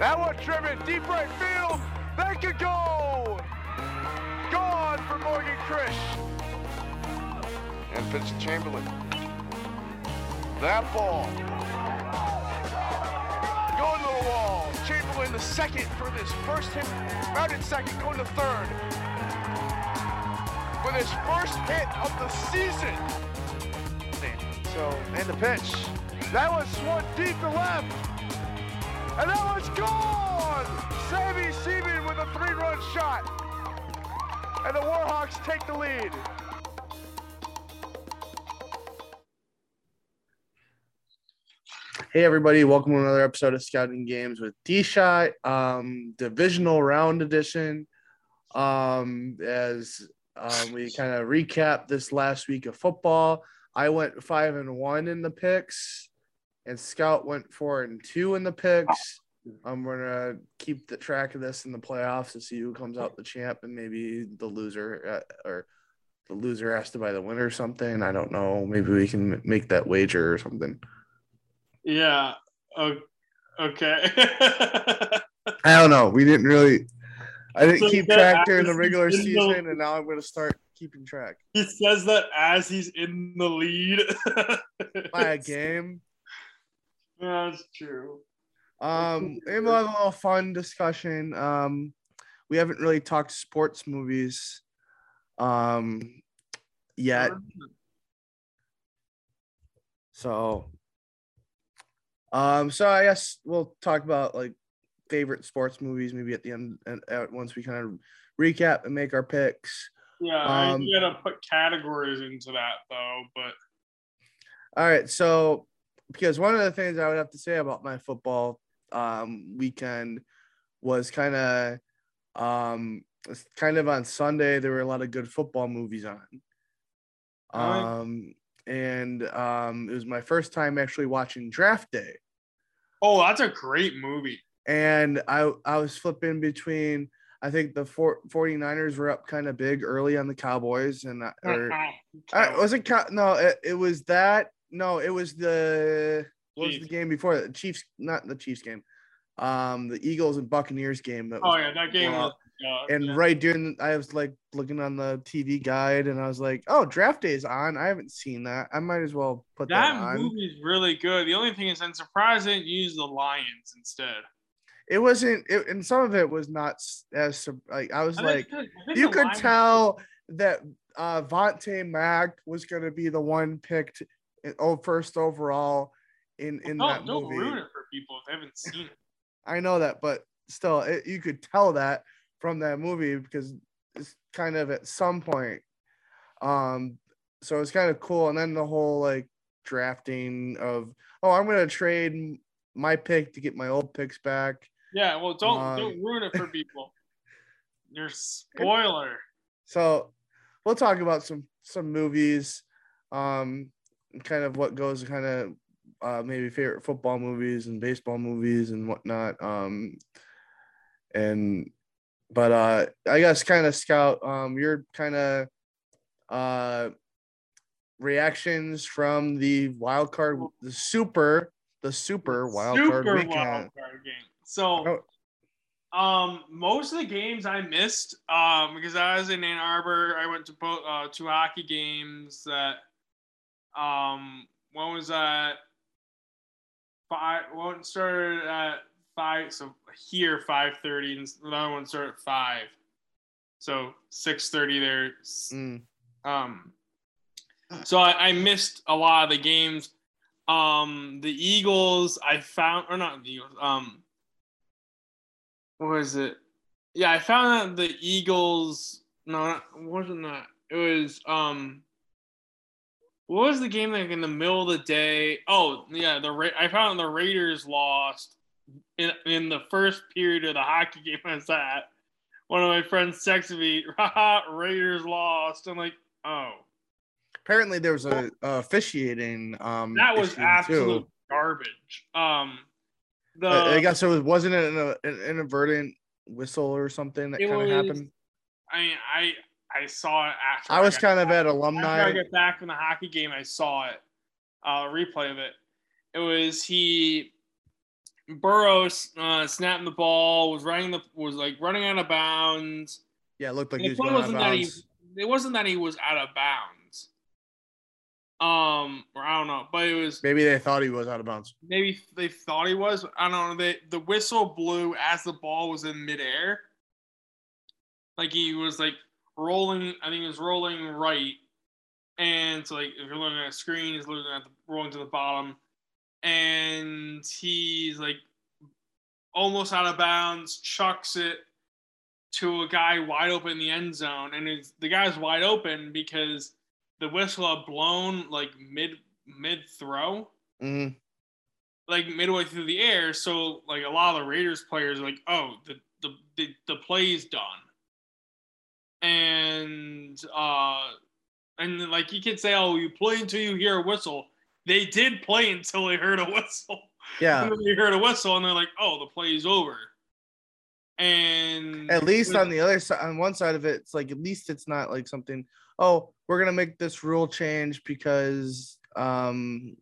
That one driven deep right field. That could go. Gone for Morgan Krish. And Vincent Chamberlain. That ball. Going to the wall. Chamberlain the second for this first hit. Rounded second, going to third. For this first hit of the season. So, and the pitch. That was swung deep to left. And that one's gone! Sammy Seaman with a three-run shot. And the Warhawks take the lead. Hey everybody, welcome to another episode of Scouting Games with D-Shot, um, divisional round edition. Um, as um, we kind of recap this last week of football, I went five and one in the picks, and Scout went four and two in the picks. I'm gonna keep the track of this in the playoffs to see who comes out the champ, and maybe the loser uh, or the loser has to buy the winner or something. I don't know. Maybe we can make that wager or something. Yeah. Okay. I don't know. We didn't really. I didn't So keep track during the regular he's in the- season, and now I'm going to start keeping track he says that as he's in the lead. by a game. Yeah, that's true. Um, we'll have a little fun discussion. Um, we haven't really talked sports movies, um, yet. So, um, so I guess we'll talk about like favorite sports movies maybe at the end and uh, once we kind of recap and make our picks. Yeah, Um, I gotta put categories into that though, but All right, so because one of the things I would have to say about my football um, weekend was kind of um, kind of on Sunday there were a lot of good football movies on. Um, and um, it was my first time actually watching Draft Day. oh, that's a great movie. and I I was flipping between I think the four, 49ers were up kind of big early on the Cowboys and or I, was it no it, it was that no it was the what was the game before that? the Chiefs not the Chiefs game um the Eagles and Buccaneers game that was oh yeah, that game well, was. Uh, and yeah. right during the, I was like looking on the TV guide and I was like oh draft day is on I haven't seen that I might as well put that, that on movie's really good. The only thing is, I'm surprised they didn't use the Lions instead. it wasn't it, and some of it was not as like I was I like think- I think you could Lions- tell that uh Vontae Mack was going to be the one picked oh, first overall in in that Don't, don't movie. ruin it for people if they haven't seen it. I know that, but still, it, you could tell that from that movie because it's kind of at some point. Um, so it's kind of cool, and then the whole like drafting of oh, I'm going to trade my pick to get my old picks back. Yeah, well, don't Um, don't ruin it for people. You're spoiler. So we'll talk about some some movies, um, kind of what goes kind of uh, maybe favorite football movies and baseball movies and whatnot. Um, and but uh, I guess kind of scout um, your kind of uh, reactions from the wild card, the super, the super wild card Super weekend. wild card game. So, Oh, um, most of the games I missed, um, because I was in Ann Arbor. I went to both uh, two hockey games. That, um, one was at five. One started at five. So here five thirty, and the other one started at five. So six thirty there. mm, Um, so I, I missed a lot of the games. Um, the Eagles, I found, or not the Eagles. Um, what was it? Yeah, I found that the Eagles. No, not- it wasn't that. It was um. What was the game like in the middle of the day? Oh yeah, the Ra- I found the Raiders lost in in the first period of the hockey game I was at. One of my friends texted me, Raiders lost." I'm like, oh. apparently there was a, a officiating. Um, That was absolute too. garbage. Um, the I, I guess it was wasn't it an, an inadvertent whistle or something that kind of happened. I mean, I I saw it after. I was got kind of back- at after alumni. I got back from the hockey game. I saw it, uh, replay of it. It was he Burrows uh, snapping the ball was running the was like running out of bounds. Yeah, it looked like And he was going out of wasn't that he bounds. it wasn't that he was out of bounds. Um, or I don't know, but it was Maybe they thought he was out of bounds. maybe they thought he was. I don't know. They, the whistle blew as the ball was in midair. Like he was like rolling. I think was rolling right, and so like if you're looking at a screen, he's looking at the rolling to the bottom, and he's like almost out of bounds, chucks it to a guy wide open in the end zone, and it's, the guy's wide open because the whistle had blown like mid mid throw Mhm. like midway through the air. So like a lot of the Raiders players are like, oh, the the the, the play's done. And uh and like you could say, oh, you play until you hear a whistle. They did play until they heard a whistle. Yeah. They heard a whistle and they're like, oh, the play is over. And At least on the other side, on one side of it, it's like at least it's not like something. Oh, we're gonna make this rule change because, um,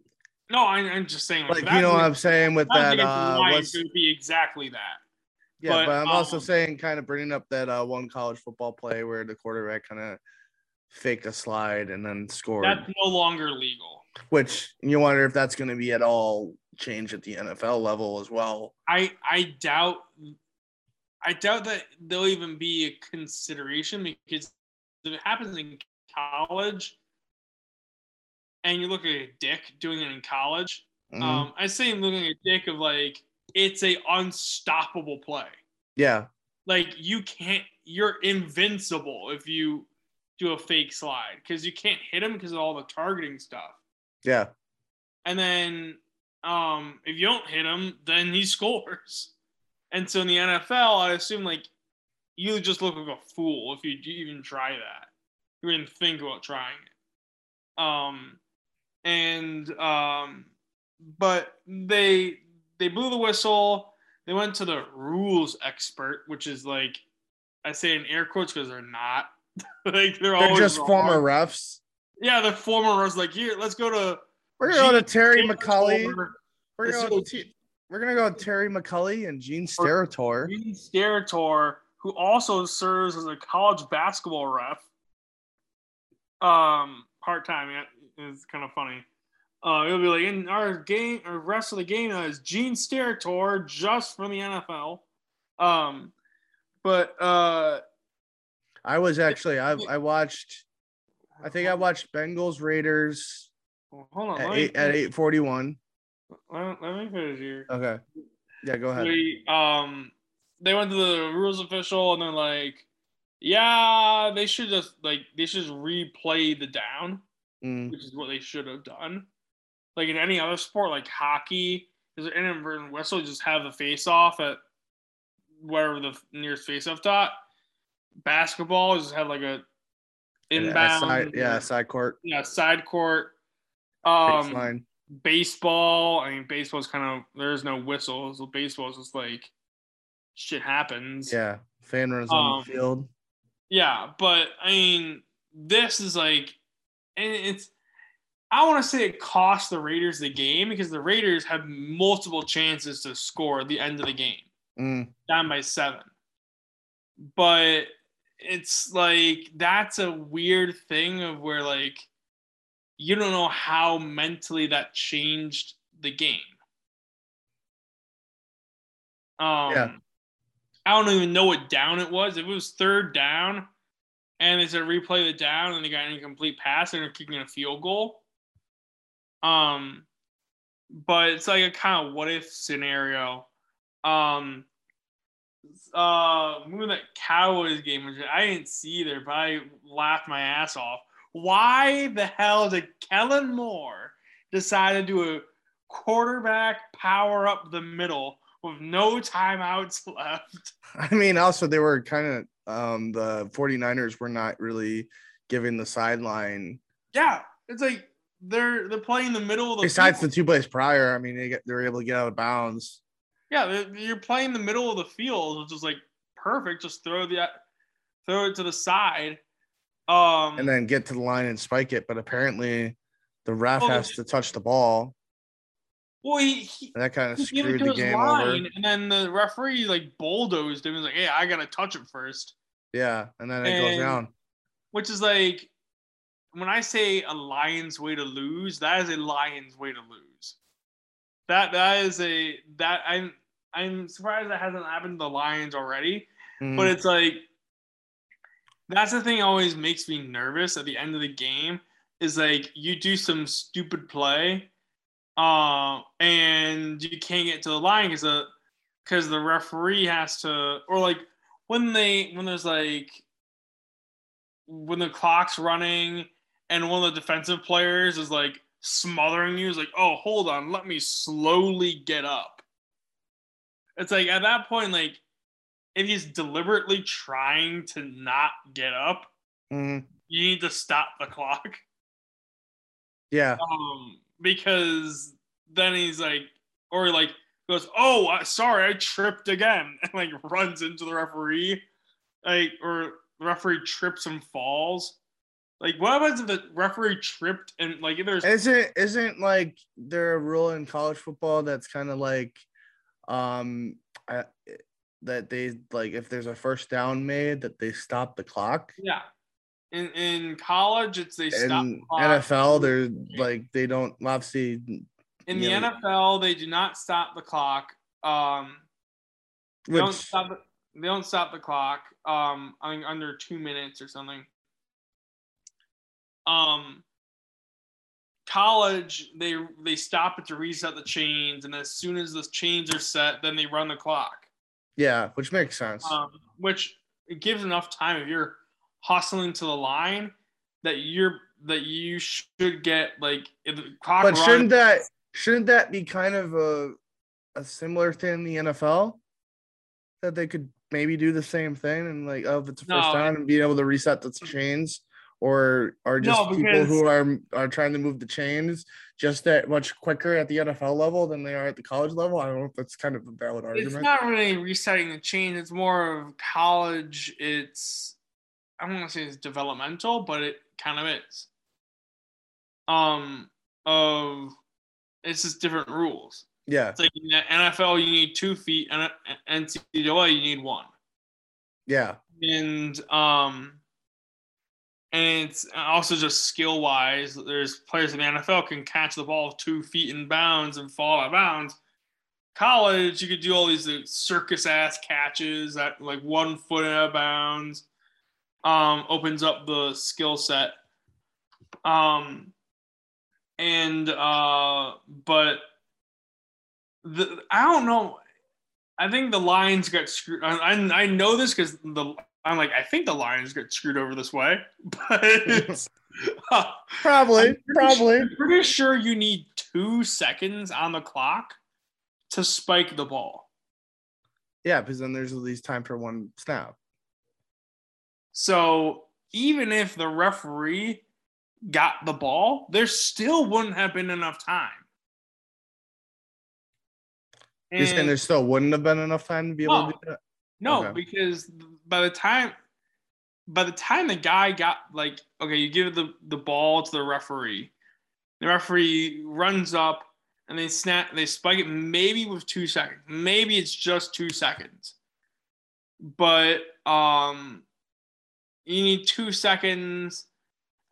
no, I, I'm just saying like that you know what I'm saying with that was that. against the Uh, Lions, what's, it would be exactly that. Yeah, but, but, I'm also um, saying kind of bringing up that uh, one college football play where the quarterback kind of faked a slide and then scored, That's no longer legal. which you wonder if that's going to be at all changed at the NFL level as well. I I doubt I doubt that there'll even be a consideration because if it happens in college and you look at a dick doing it in college, Mhm. um, I say looking at a dick of like it's a unstoppable play. yeah, Like you can't you're invincible if you do a fake slide because you can't hit him because of all the targeting stuff. yeah, And then um, if you don't hit him, then he scores. And so in the NFL, I assume like you just look like a fool if you even try that. You even think about trying it. Um, and um, but they they blew the whistle. They went to the rules expert, which is like I say in air quotes because they're not. like they're, they're always just wrong. former refs. Yeah, the former refs. like, here, let's go to We're gonna go to Terry. McAulay. We're gonna go T- we're gonna go Terry McAulay and Gene Steratore. Gene Steratore, who also serves as a college basketball ref, um, part time. Yeah, is kind of funny. Uh, it'll be like in our game, or rest of the game is Gene Steratore just from the NFL. Um, but uh, I was actually I I watched I think I watched Bengals Raiders Hold on, at eight at eight forty one. let, let me finish here. Okay. Yeah, go ahead. we um they went to the rules official and they're like yeah they should just like they should just replay the down Mm, which is what they should have done like in any other sport like hockey is an inadvertent whistle just have the face off at wherever the nearest face off dot basketball just have like a yeah, inbound side, yeah, side court. yeah side court um baseline. baseball. I mean, baseball's kind of there's no whistle, so baseball's just like shit happens. Yeah. Fan runs on um, the field. Yeah, but I mean, this is like, and it's. I want to say it cost the Raiders the game because the Raiders had multiple chances to score at the end of the game, Mm, down by seven. But it's like that's a weird thing of where like you don't know how mentally that changed the game. Um, Yeah. I don't even know what down it was. If it was third down and they said replay the down and they got an incomplete pass and they're kicking a field goal. Um, but it's like a kind of what if scenario. Um, uh, moving that Cowboys game, which I didn't see either, but I laughed my ass off. Why the hell did Kellen Moore decide to do a quarterback power up the middle with no timeouts left? I mean, also they were kind of um the 49ers were not really giving the sideline Yeah, it's like they're they're playing the middle of the besides the two plays prior. I mean, they get they're able to get out of bounds. yeah you're playing the middle of the field, which is like perfect. Just throw the throw it to the side. Um, and then get to the line and spike it. But apparently, the ref Well, has to touch the ball. Well, he, he And that kind of screwed the game over. and then the referee like bulldozed him. He was like, "Hey, I gotta touch it first. Yeah, and then it goes down. which is like when I say a lion's way to lose, that is a lion's way to lose. That that is a that I'm I'm surprised that hasn't happened to the Lions already. Mhm. But it's like that's the thing that always makes me nervous at the end of the game is like you do some stupid play, uh, and you can't get to the line because the because the referee has to or like when they when there's like when the clock's running and one of the defensive players is like smothering you. Is like oh hold on. Let me slowly get up. It's like at that point like if he's deliberately trying to not get up Mhm. you need to stop the clock. Yeah, um because then he's like or like goes oh sorry i tripped again and like runs into the referee like or the referee trips and falls like what happens if the referee tripped and like there's isn't isn't like there a rule in college football that's kind of like, um, uh, that they like if there's a first down made that they stop the clock. yeah in in college it's they stop In the. NFL, they're like they don't obviously. in the yeah. NFL they do not stop the clock um they don't stop the, they don't stop the clock um I think under two minutes or something. Um college they they stop it to reset the chains and as soon as the chains are set then they run the clock. yeah, which makes sense. Um which it gives enough time if you're hustling to the line that you're that you should get like the clock but runs, shouldn't that shouldn't that be kind of a a similar thing in the NFL that they could maybe do the same thing and like oh if it's first No, down and being able to reset the chains or are just No, people who are are trying to move the chains just that much quicker at the NFL level than they are at the college level. I don't know if that's kind of a valid argument. it's not really resetting the chain. It's more of college. It's I don't want to say it's developmental, but it kind of is. Um, of it's just different rules. yeah, It's like in the NFL, you need two feet, and NCAA, you need one. yeah, And um, and it's also just skill wise. There's players in the NFL can catch the ball two feet in bounds and fall out of bounds. College, you could do all these circus ass catches at like one foot out of bounds. Um, opens up the skill set. Um, and uh, but the I don't know. I think the Lions got screwed. I, I, I know this because the I'm like I think the Lions get screwed over this way, but it's, uh, probably, I'm pretty probably. I'm pretty sure you need two seconds on the clock to spike the ball. Yeah, because then there's at least time for one snap. So even if the referee got the ball, there still wouldn't have been enough time. You're saying And- there still wouldn't have been enough time to be able to do that? No, Okay. because by the time by the time the guy got like okay, you give the the ball to the referee. The referee runs up and they snap they spike it maybe with 2 seconds. Maybe it's just 2 seconds. But um you need 2 seconds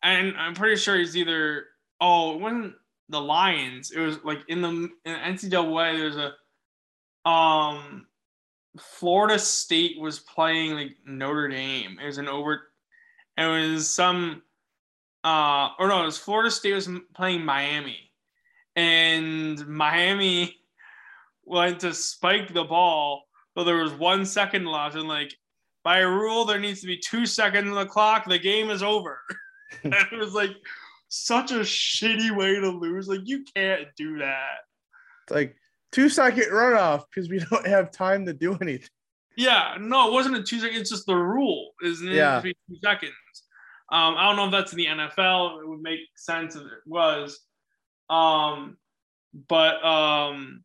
and I'm pretty sure it's either oh, it wasn't the Lions. It was like in the in NCAA there's a um Florida State was playing like Notre Dame. It was an over. It was some, uh, or no, it was Florida State was playing Miami, and Miami went to spike the ball, but there was one second left, and like by rule, there needs to be two seconds on the clock. The game is over. and it was like such a shitty way to lose. Like you can't do that. It's like two second runoff because we don't have time to do anything. Yeah, no, it wasn't a two second. It's just the rule, isn't it? Yeah. Two seconds. Um, I don't know if that's in the NFL. It would make sense if it was. Um, but um,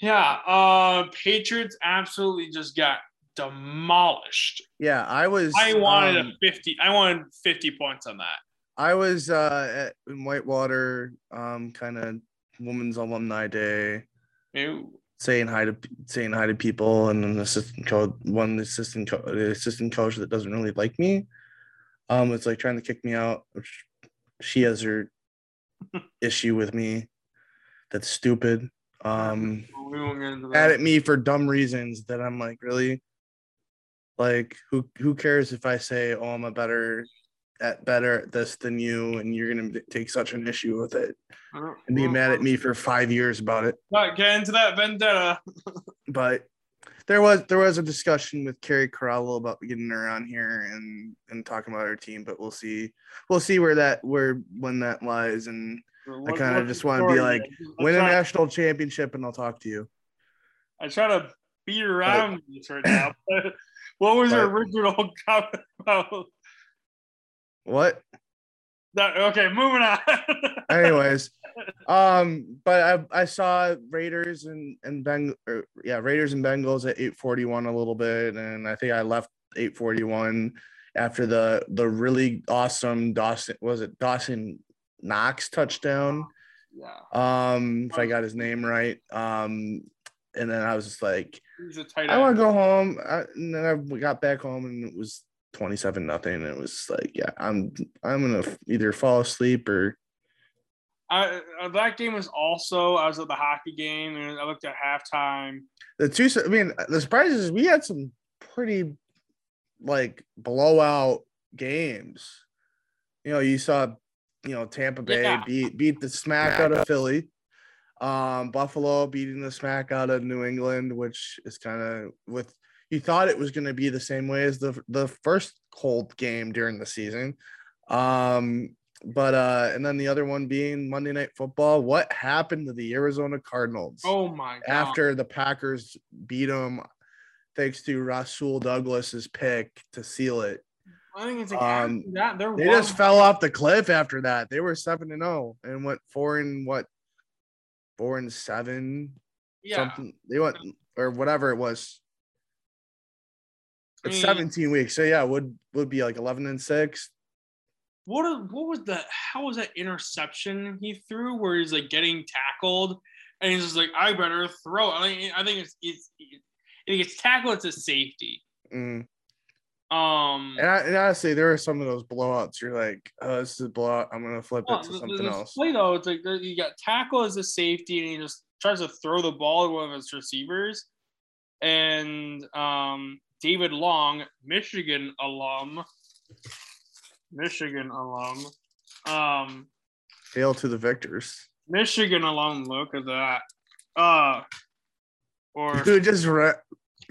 yeah, uh, Patriots absolutely just got demolished. Yeah, I was. I wanted um, a fifty. I wanted fifty points on that. I was uh, at, in Whitewater, um, kind of Women's Alumni Day, Ew. saying hi to saying hi to people, and an assistant coach, one assistant co- the assistant coach that doesn't really like me. Um, it's like trying to kick me out, she has her issue with me. That's stupid. Um, We won't get into mad at me for dumb reasons that I'm like, really? Like, who who cares if I say, oh, I'm a better at better at this than you, and you're gonna take such an issue with it and be mad at me for five years about it. Not get into that vendetta. But there was there was a discussion with Carrie Corallo about getting her on here and and talking about her team, but we'll see we'll see where that where when that lies and What- kinda just wanna be like, win a try- national championship and I'll talk to you. I try to beat around this right now. But what was your original comment about What? that? Okay, moving on. anyways um but i i saw raiders and and Beng- or, yeah raiders and bengals at 841 a little bit and i think i left 841 after the the really awesome dawson was it dawson knox touchdown yeah, um if i got his name right um and then i was just like i want to go home I, and then i got back home and it was 27 nothing and it was like yeah i'm i'm gonna either fall asleep or I, uh, that game was also. I was at the hockey game and I looked at halftime. the two i mean the surprise is we had some pretty like blowout games you know you saw you know tampa bay Yeah. beat beat the smack out of philly um buffalo beating the smack out of new england which is kind of with you thought it was going to be the same way as the the first cold game during the season um but uh and then the other one being monday night football what happened to the arizona cardinals Oh my god! after the Packers beat them thanks to Rasul Douglas's pick to seal it. I think it's like um, that they're They just fell off the cliff after that. They were 7 and 0 and went 4 and what 4 and 7 yeah. something. They went or whatever it was. It's mean, 17 weeks. So yeah, would would be like 11 and 6. What a- what was the how was that interception he threw where he's like getting tackled and he's just like I better throw. I think I think it's it's he gets tackled it's a safety. Mm. Um, And, I, and honestly, there are some of those blowouts. You're like, oh, this is a blowout. I'm gonna flip well, it to the- something the else. Play though, it's like you got tackle as a safety and he just tries to throw the ball to one of his receivers. And um, David Long, Michigan alum, Michigan alum, um, Hail to the victors. Michigan alum. Look at that. Uh, or Dude, just re-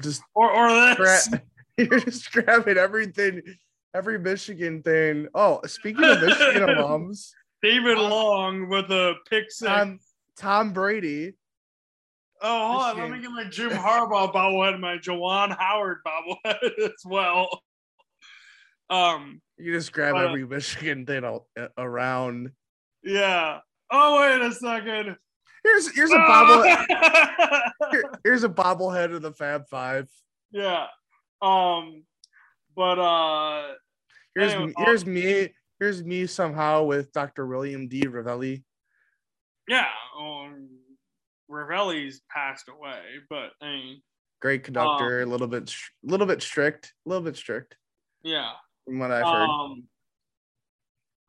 just or or this. Gra- You're just grabbing everything, every Michigan thing. Oh, speaking of Michigan alums, David Um, Long with a pick six. Tom, Tom Brady. Oh, hold on. Let me get my Jim Harbaugh bobblehead, and my Juwan Howard bobblehead as well. Um, You just grab Uh, every Michigan thing around. yeah. Oh, wait a second. Here's here's a bobble. Ah! here- here's a bobblehead of the Fab Five. yeah. Um, but uh, Here's Anyway, me, here's me. Here's me somehow with Dr. William D. Revelli. yeah. Um, Revelli's passed away, but I mean, Great conductor, a little bit, sh- little bit strict, a little bit strict yeah. from what I've heard. Um,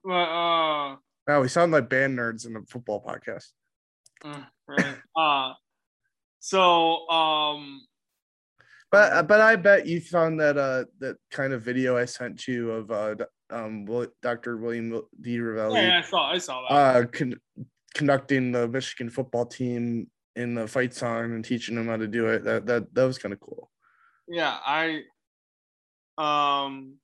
but uh. Wow, we sound like band nerds in a football podcast. Mm, right. uh so um But uh, but I bet you found that uh that kind of video I sent you of uh um Dr. William D. Revelli. Yeah, I saw I saw that. uh con- conducting the Michigan football team in the fight song and teaching them how to do it. That that that was kind of cool. yeah, I um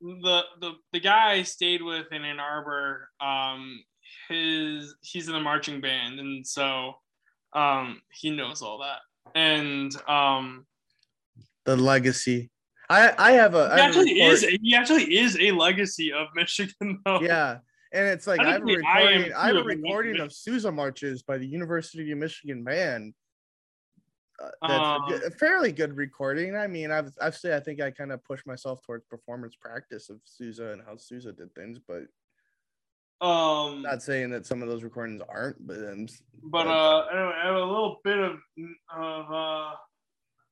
the the the guy I stayed with in Ann Arbor, um his he's in the marching band and so um he knows all that. And um The legacy. I I have a, he a actually is he actually is a legacy of Michigan though. yeah. And it's like I, have a think I recording. I have a too, but not recording of Sousa marches by the University of Michigan band. Uh, that's a, Um, a fairly good recording. I mean, I've I've say I think I kind of pushed myself towards performance practice of Sousa and how Sousa did things, but Um, Not saying that some of those recordings aren't, but um, but uh, anyway, I have a little bit of of uh,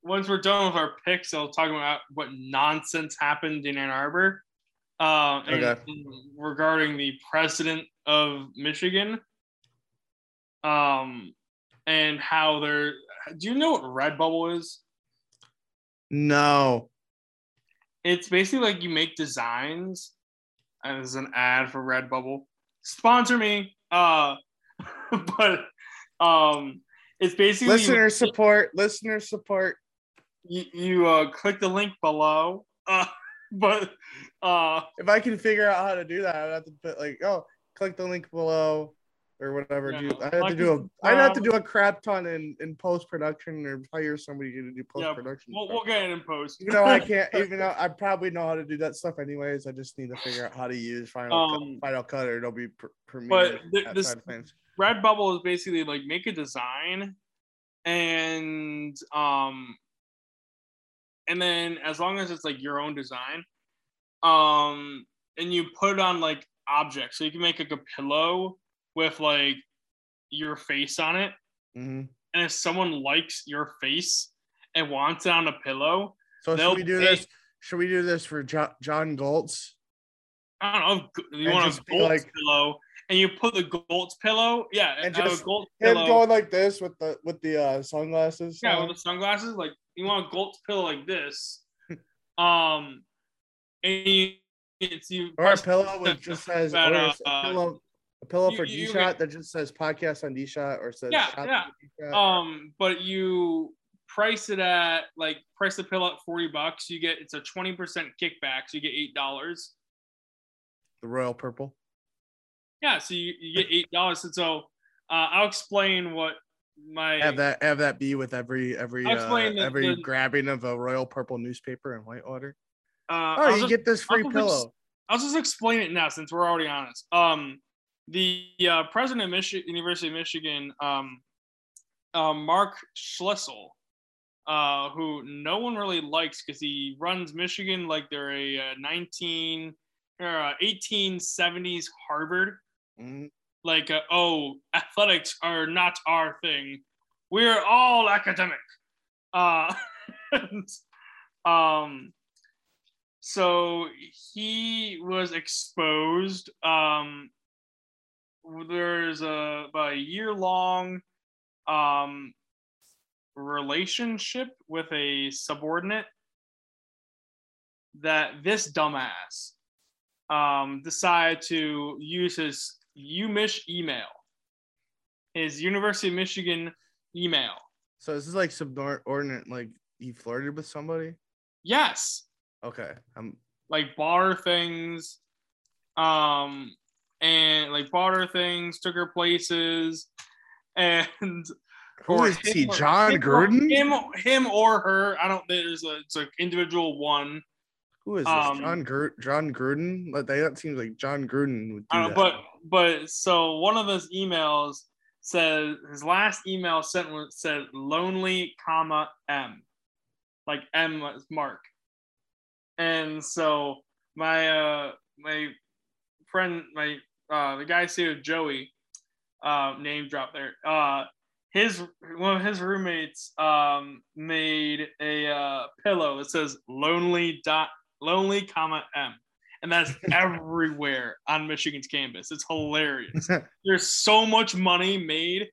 once we're done with our picks, I'll talk about what nonsense happened in Ann Arbor. Uh, and, Okay. regarding the president of Michigan, um, and how they're. Do you know what Redbubble is? no. It's basically like you make designs as an ad for Redbubble. Sponsor me. Uh, but um, it's basically Listener support. Listener support. you, you uh, click the link below. Uh, but uh, If I can figure out how to do that, I'd have to put like, oh, click the link below or whatever. Yeah, do I have to like do it's, a I'd have to um, do a crap ton in, in post production or hire somebody to do post production. we'll, we'll get it in post. even though I can't, even though I probably know how to do that stuff anyways, I just need to figure out how to use Final Um, Cut, Final Cut or Adobe Pr- Premiere. but th- this- side of things. Redbubble is basically like make a design, and um, and then as long as it's like your own design, um, and you put it on like objects, so you can make like a pillow with like your face on it, Mhm. and if someone likes your face and wants it on a pillow, So should we do this? Should we do this for jo- John Goltz? I don't know. You And want a Goltz like- pillow, and you put the Goltz pillow, yeah, And just Him pillow. going like this with the with the uh, sunglasses. Yeah, on? with the sunglasses, like you want a Goltz pillow like this. um, and you, it's you. or a pillow which just says But, or a uh, a pillow, a pillow you- for D shot that just says podcast on D shot or says Yeah, shot yeah. Um, but you price it at like price the pillow at forty bucks. You get it's a twenty percent kickback, so you get eight dollars. the royal purple. Yeah, so you, you get eight dollars. And so uh, I'll explain what my Have that have that be with every every uh, the- every the- grabbing of a royal purple newspaper in Whitewater. Uh, Oh, you just- get this free I'll just- pillow. I'll just explain it now since we're already on. Um, the uh, president of Michi- University of Michigan, um, uh, Mark Schlissel, uh, who no one really likes because he runs Michigan like they're a, uh 19 or uh, 1870s Harvard. Mhm. Like, uh, oh, athletics are not our thing. We're all academic. Uh, and, um, so he was exposed. Um, there's a about a year long um, relationship with a subordinate that this dumbass um, decided to use his UMich email, his University of Michigan email. So this is like subordinate, like he flirted with somebody. Yes, Okay, I'm like bar things, um, and like bought her things, took her places, and who or is he? John him or- Gruden? Him, him or her. I don't. There's a it's an individual one. Who is this? um, John Gru- John Gruden? Like that seems like John Gruden would do I that. but but so one of those emails says his last email sent was said lonely comma M, like M was Mark, and so my uh my friend my uh the guy said Joey, uh name drop there uh his one of his roommates um made a uh pillow that says lonely dot lonely comma M and that's everywhere on Michigan's campus. It's hilarious. There's so much money made,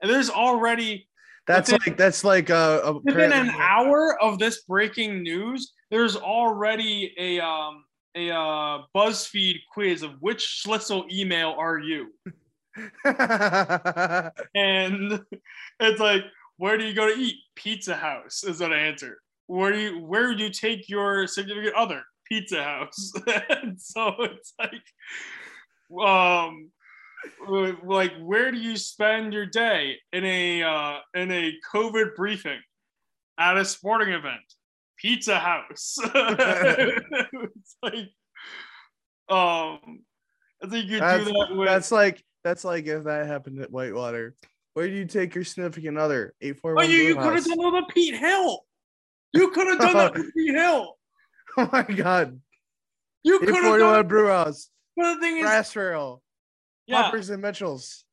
and there's already that's within- like that's like uh, a within an hour of this breaking news. There's already a um a uh, BuzzFeed quiz of which Schlissel email are you, and it's like where do you go to eat? Pizza House is an answer. Where do you where would you take your significant other? Pizza House. and so it's like, um, like where do you spend your day in a uh, in a COVID briefing at a sporting event? Pizza House. it's like, um, I think you that's, do that with. that's like that's like if that happened at Whitewater. Where do you take your significant other? Eight four oh, one. you, you could have done Pete Hill. You could have done that with Pete Hill. Oh my god. You could have done. one But the thing is, Brass Rail. Yeah, Poppers and Mitchells.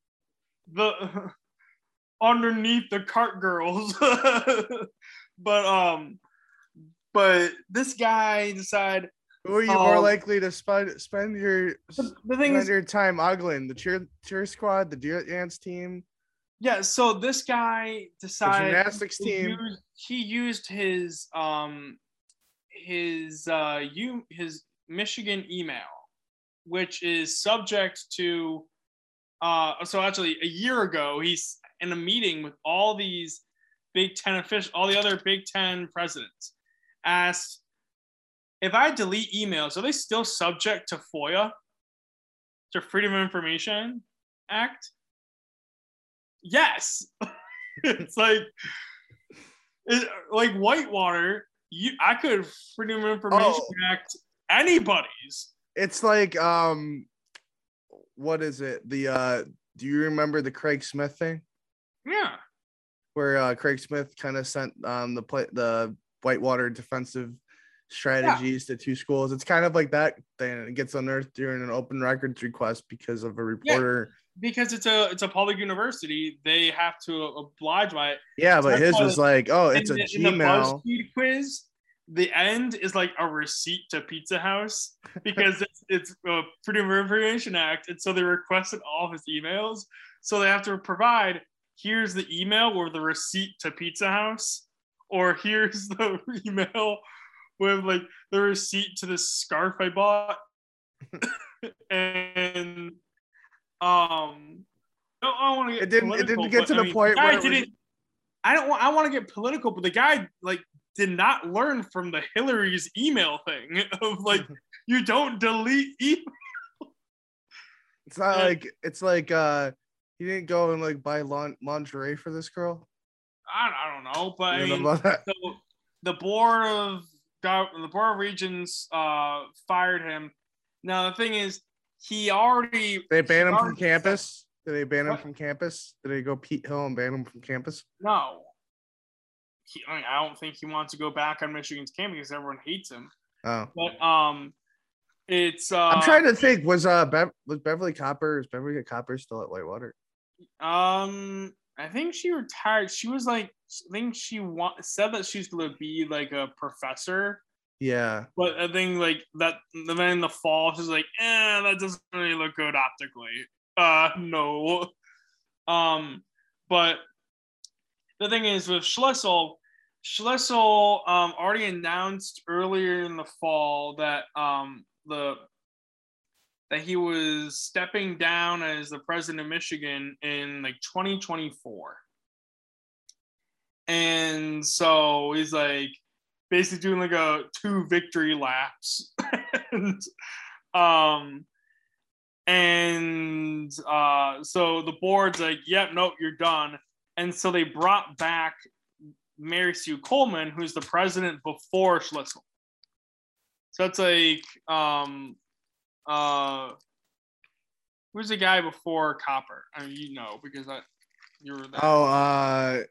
the underneath the cart girls. but um, but this guy decided Who are you more Oh. likely to spend spend your the, the thing spend is your time ogling? The cheer cheer squad, the deer dance team, yeah. So this guy the decided gymnastics he team. used, he used his um his uh you his Michigan email, which is subject to uh so actually a year ago he's in a meeting with all these Big Ten officials, all the other Big Ten presidents, asked if I delete emails, are they still subject to FOIA, to Freedom of Information Act? Yes. it's like it, like Whitewater. You, I could Freedom of Information Oh. Act anybody's. It's like um, what is it? The uh, do you remember the Craig Smith thing Yeah. where uh, Craig Smith kind of sent um the play the Whitewater defensive strategies to two schools? It's kind of like that. thing. it gets unearthed during an open records request because of a reporter. Because it's a it's a public university, they have to oblige by it. Yeah, but his was like, oh, it's a the, the Gmail. BuzzFeed quiz, the end is like a receipt to Pizza House because it's it's a Freedom of Information Act, and so they requested all of his emails. So they have to provide here's the email or the receipt to Pizza House, or here's the email with like the receipt to the scarf I bought, and um. I want to get It didn't- it didn't get to I the mean, point guy where it was- didn't I don't want. I want to get political, but the guy like did not learn from the Hillary's email thing of like you don't delete email. It's not Yeah. like it's like uh he didn't go and like buy lin- lingerie for this girl. I, I don't know, but I mean, so the board of the board of regents uh fired him. Now the thing is, he already They banned him from campus. Did they ban him What? from campus? Did they go Pete Hill and ban him from campus? no. He, I, mean, I don't think he wants to go back on Michigan's campus because everyone hates him. Oh, But um, it's uh, I'm trying to think. Was uh Bev- was Beverly Kopper? Is Beverly Kopper still at Whitewater? Um, I think she retired. She was like, I think she wa- said that she's gonna be like a professor, Yeah, but I think like that. the man in the fall, she's like, eh, that doesn't really look good optically. Uh, no. Um, but the thing is with Schlissel, Schlissel um already announced earlier in the fall that um the that he was stepping down as the president of Michigan in like 2024. And so he's like basically doing like a two victory laps. and um and uh so the board's like, yep, nope, you're done. And so they brought back Mary Sue Coleman, who's the president before Schlissel. So it's like um uh who's the guy before Kopper? I mean you know because I you were there. Oh, uh,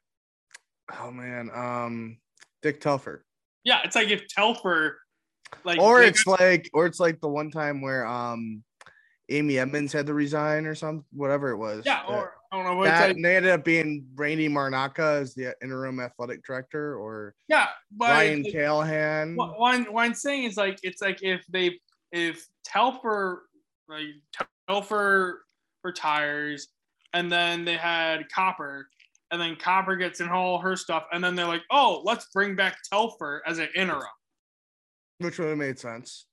oh man, um, Dick Telfer. Yeah, it's like if Telfer like Or it's like, or it's like the one time where um, Amy Edmonds had to resign or something, whatever it was. yeah, that- or I don't know what that like, and they ended up being Randy Marnaka as the interim athletic director, or yeah, but Ryan like, Callahan. what, what, I'm- what I'm saying is like it's like if they if Telfer like Telfer retires and then they had Kopper and then Kopper gets in all her stuff and then they're like oh let's bring back Telfer as an interim which would have made sense.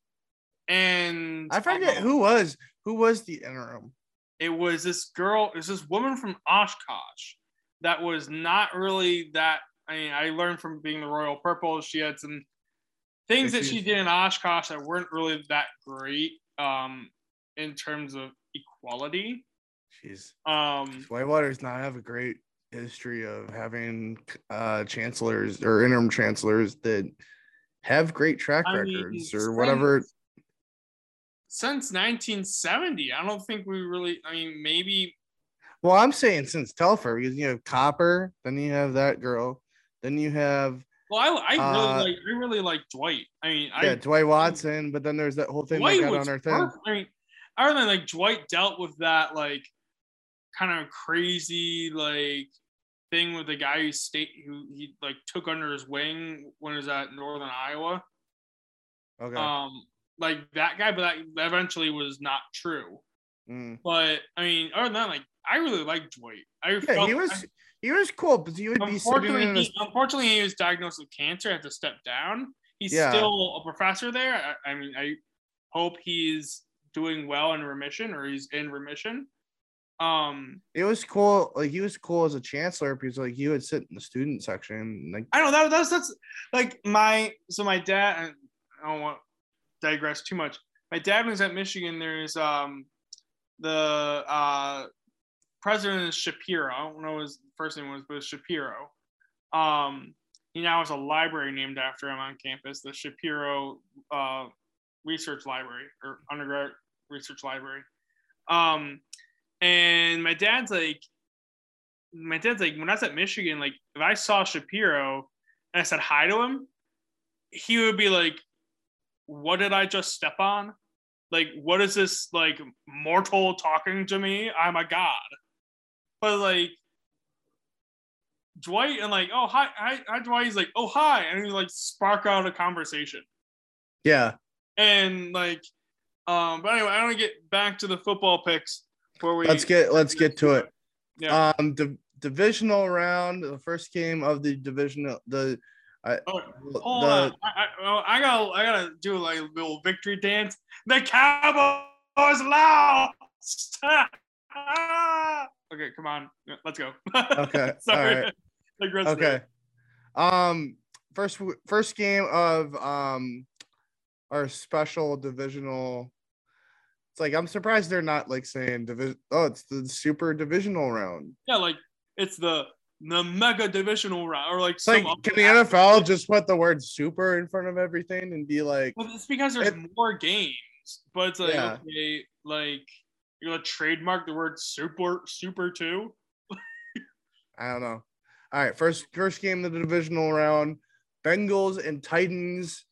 and I forget um, who was who was the interim. it was this girl, it was this woman from Oshkosh that was not really that. I mean, I learned from being the Royal Purple, she had some things that she did in Oshkosh that weren't really that great um, in terms of equality. Jeez, Um, Whitewater does not have a great history of having uh chancellors or interim chancellors that have great track I mean, records or since- whatever. since 1970, I don't think we really, I mean, maybe, Well, I'm saying since Telfer, because you have Kopper, then you have that girl, then you have well, I, I really Uh, like, I really like Dwight. I mean, yeah I, Dwight Watson, but then there's that whole thing Dwight they got on our thing. I mean, other than like Dwight dealt with that like kind of crazy like thing with the guy who state who he like took under his wing when he was at Northern Iowa. Okay. Um, like that guy, but that eventually was not true. Mm. But I mean, other than that, like I really like Dwight. I Yeah, felt, he was he was cool, but he would be unfortunately, a, he, unfortunately, he was diagnosed with cancer. Had to step down. He's Yeah. still a professor there. I, I mean, I hope he's doing well in remission, or he's in remission. Um, it was cool. Like he was cool as a chancellor because like he would sit in the student section. Like I know. That, that's that's like my so my dad. I don't want to digress too much. My dad was at Michigan. There's um the uh president is Shapiro. I don't know what his first name was, but Shapiro. Um, he now has a library named after him on campus, the Shapiro uh, Research Library or undergrad research library. Um, and my dad's like, my dad's like, when I was at Michigan, like if I saw Shapiro and I said hi to him, he would be like, "What did I just step on? Like, what is this like mortal talking to me? I'm a god." But like Dwight and like, "Oh hi, hi, hi Dwight." He's like, "Oh hi," and he like spark out a conversation yeah, and like, um. But anyway, I want to get back to the football picks before we let's get let's get to it. Yeah. Um, the divisional round, the first game of the divisional the. I, Oh, the, on. I, I, I gotta I gotta do like a little victory dance. The Cowboys lost. okay, come on. Let's go. Okay, Sorry. all right. Like, Okay. Um first first game of um our special divisional it's like I'm surprised they're not like saying division oh it's the super divisional round. Yeah, like it's the the mega divisional round or like It's like can the NFL just put the word super in front of everything and be like Well, it's because there's It- more games, but it's like Yeah. okay, like you're gonna trademark the word super super too. I don't know. All right, first first game of the divisional round, Bengals and Titans.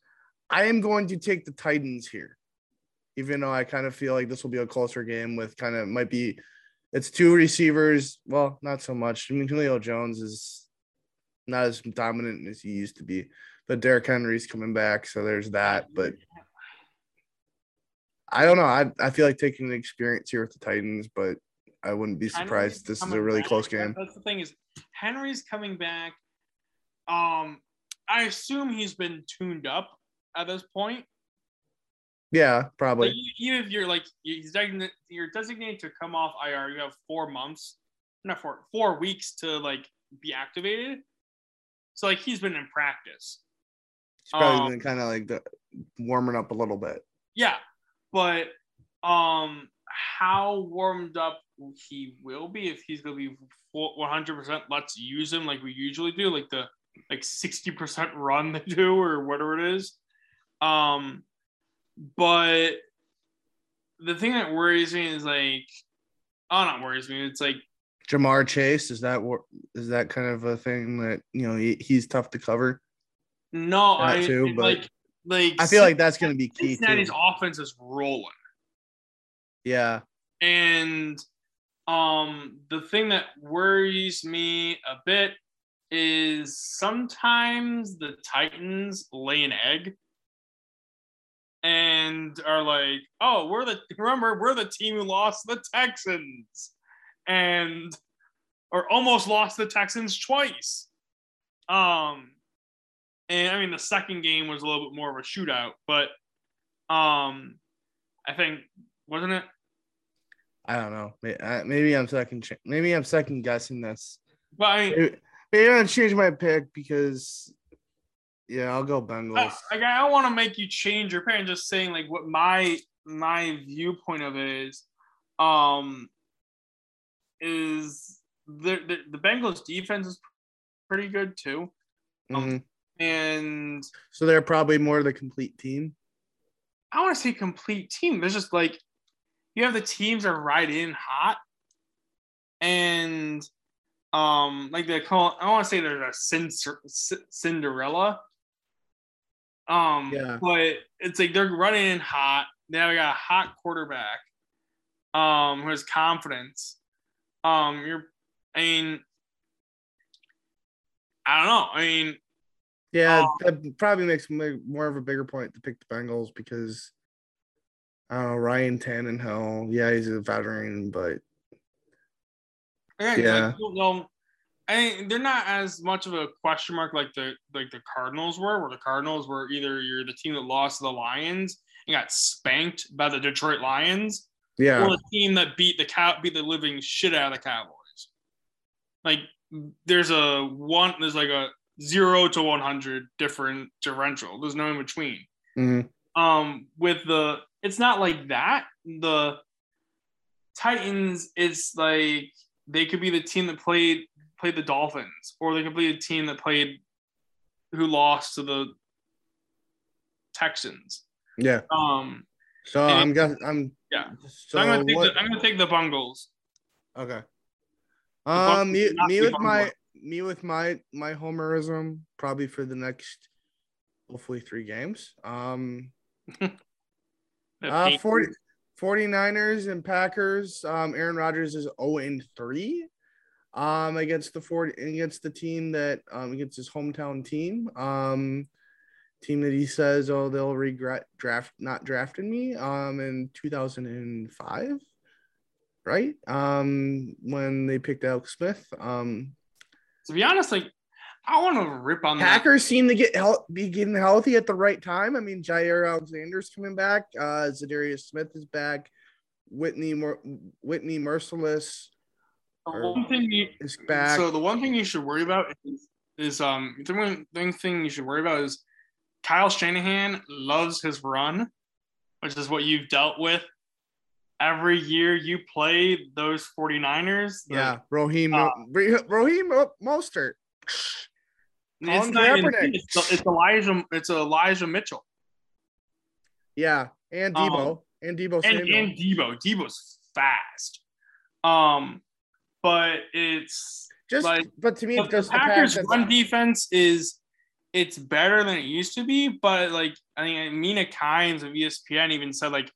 I am going to take the Titans here, even though I kind of feel like this will be a closer game with kind of might be. It's two receivers. Well, not so much. I mean, Julio Jones is not as dominant as he used to be, but Derrick Henry's coming back, so there's that. But I don't know. I I feel like taking the experience here with the Titans, but I wouldn't be Henry's surprised. This is a really back. close game. That's the thing is Henry's coming back. Um, I assume he's been tuned up at this point. Yeah, probably. e- even if you're like he's designated, you're designated to come off IR, you have four months, not four, four weeks to like be activated. So like he's been in practice. He's probably Um, been kind of like the, warming up a little bit. Yeah, but um, how warmed up he will be if he's gonna be one hundred percent. Let's use him like we usually do, like the like sixty percent run they do or whatever it is. Um, but the thing that worries me is like, oh, not worries me. It's like Ja'Marr Chase is that wor- that kind of a thing that you know he, he's tough to cover. no, That I too, but like like I feel like that's going to be key Cincinnati's too. offense is rolling. Yeah, And um, the thing that worries me a bit is sometimes the Titans lay an egg and are like, "Oh, we're the remember we're the team who lost the Texans," and or almost lost the Texans twice. Um, and I mean the second game was a little bit more of a shootout, but um, I think wasn't it I don't know. Maybe I'm second. Maybe I'm second guessing this. But I mean, Maybe, maybe I'm change my pick because yeah, I'll go I, Bengals. like, I don't want to make you change your pick. I'm just saying like what my my viewpoint of it is. Um, is the the, the Bengals defense is pretty good too, Mhm. and So they're probably more the complete team. I want to say complete team. There's just like you have the teams that are right in hot, and um, like they call. I want to say there's a Cinderella. Um, Yeah. but it's like they're running in hot. They have got a hot quarterback, um, who has confidence. Um, you're, I mean, I don't know. I mean, Yeah, Um, that probably makes more of a bigger point to pick the Bengals because I don't know Ryan Tannehill. Yeah, he's a veteran, but again, Yeah. like, well, I they're not as much of a question mark like the like the Cardinals were, where the Cardinals were either you're the team that lost to the Lions and got spanked by the Detroit Lions, yeah, or the team that beat the cow beat the living shit out of the Cowboys. Like there's a one there's like a zero to one hundred different differential. There's no in between. Mhm. Um with the it's not like that. The Titans, it's like they could be the team that played played the Dolphins, or they could be the team that played who lost to the Texans. yeah. Um So And I'm guess I'm yeah. So So I'm gonna take what? the I'm gonna take the Bungles. Okay. Bucs Um, me, me with my me with my my homerism probably for the next hopefully three games. Um, The uh, 40, 49ers and Packers. Um, Aaron Rodgers is 0 and 3 um against the 40 against the team that um against his hometown team. Um team that he says oh they'll regret draft not drafting me um in 2005 right um when they picked Alex Smith um To be honest, like I want to rip on that. Packers seem to get help, be getting healthy at the right time. I mean, Jaire Alexander's coming back. Uh, Za'Darius Smith is back. Whitney Mer- Whitney Mercilus one thing you. So the one thing you should worry about is, is um the one thing thing you should worry about is Kyle Shanahan loves his run, which is what you've dealt with every year you play those 49ers. the- yeah, Raheem uh, Raheem Mostert. it's, not it's, it's Elijah it's Elijah Mitchell Yeah, and Deebo and Deebo Um, and, and Deebo. Deebo's fast. Um, but it's just, like, but to me, the, it's just the Packers' Packers. run defense is it's better than it used to be, but like I think Mina Kimes of ESPN even said like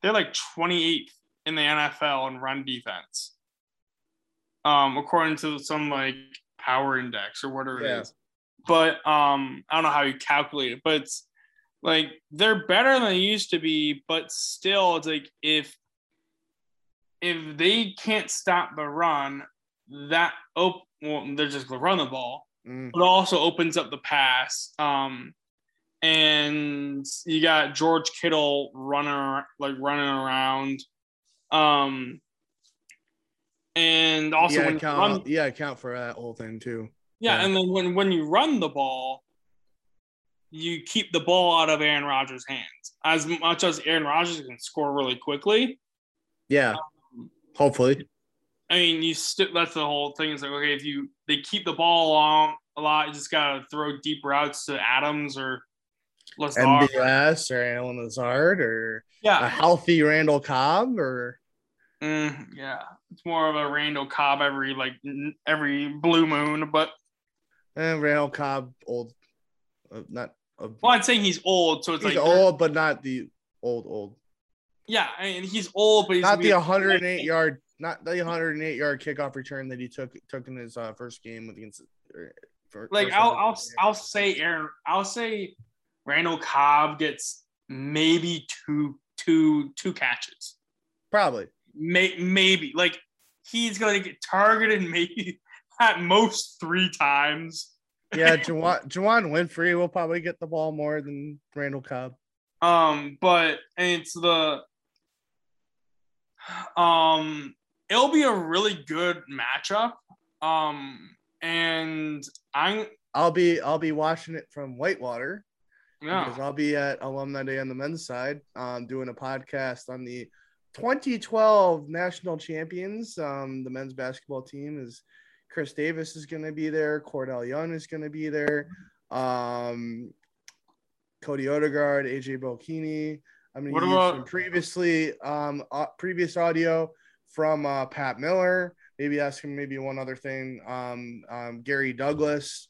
they're like 28th in the NFL in run defense. Um, according to some like power index or whatever Yeah. it is. But um, I don't know how you calculate it, but it's like they're better than they used to be, but still it's like if if they can't stop the run, that op- well, they're just gonna run the ball, Mm, but also opens up the pass. Um, and you got George Kittle running like running around. Um, and also yeah, account, run, yeah, account for that whole thing too. yeah, yeah. and then when when you run the ball, you keep the ball out of Aaron Rodgers' hands. As much as Aaron Rodgers can score really quickly, Yeah, Um, hopefully. I mean, you still that's the whole thing. Is like okay, if you they keep the ball along a lot, you just gotta throw deep routes to Adams or Lazard. MVS or Allen Lazard or yeah. a healthy Randall Cobb or Mm, yeah. It's more of a Randall Cobb every like every blue moon, but eh, Randall Cobb old, uh, not uh, well, I'd say he's old, so it's he's like old, but not the old old, Yeah, I mean he's old, but he's not the be- 108 yard, not the 108 yard kickoff return that he took took in his uh, first game against. uh, for- like I'll I'll. I'll say Aaron I'll say Randall Cobb gets maybe two two two catches. probably. May, maybe like he's gonna get targeted maybe at most three times. Yeah, Juwann, Juwann Winfree will probably get the ball more than Randall Cobb. Um, but and it's the um it'll be a really good matchup. Um and I'm I'll be I'll be watching it from Whitewater. Yeah. because I'll be at Alumni Day on the men's side, um, doing a podcast on the 2012 national champions. Um, the men's basketball team is Chris Davis is going to be there. Cordell Young is going to be there. Um, Cody Odegaard, AJ Bokini. I'm going to use about- some previously um, uh, previous audio from uh, Pat Miller. Maybe ask him maybe one other thing. Um, um, Gary Douglas.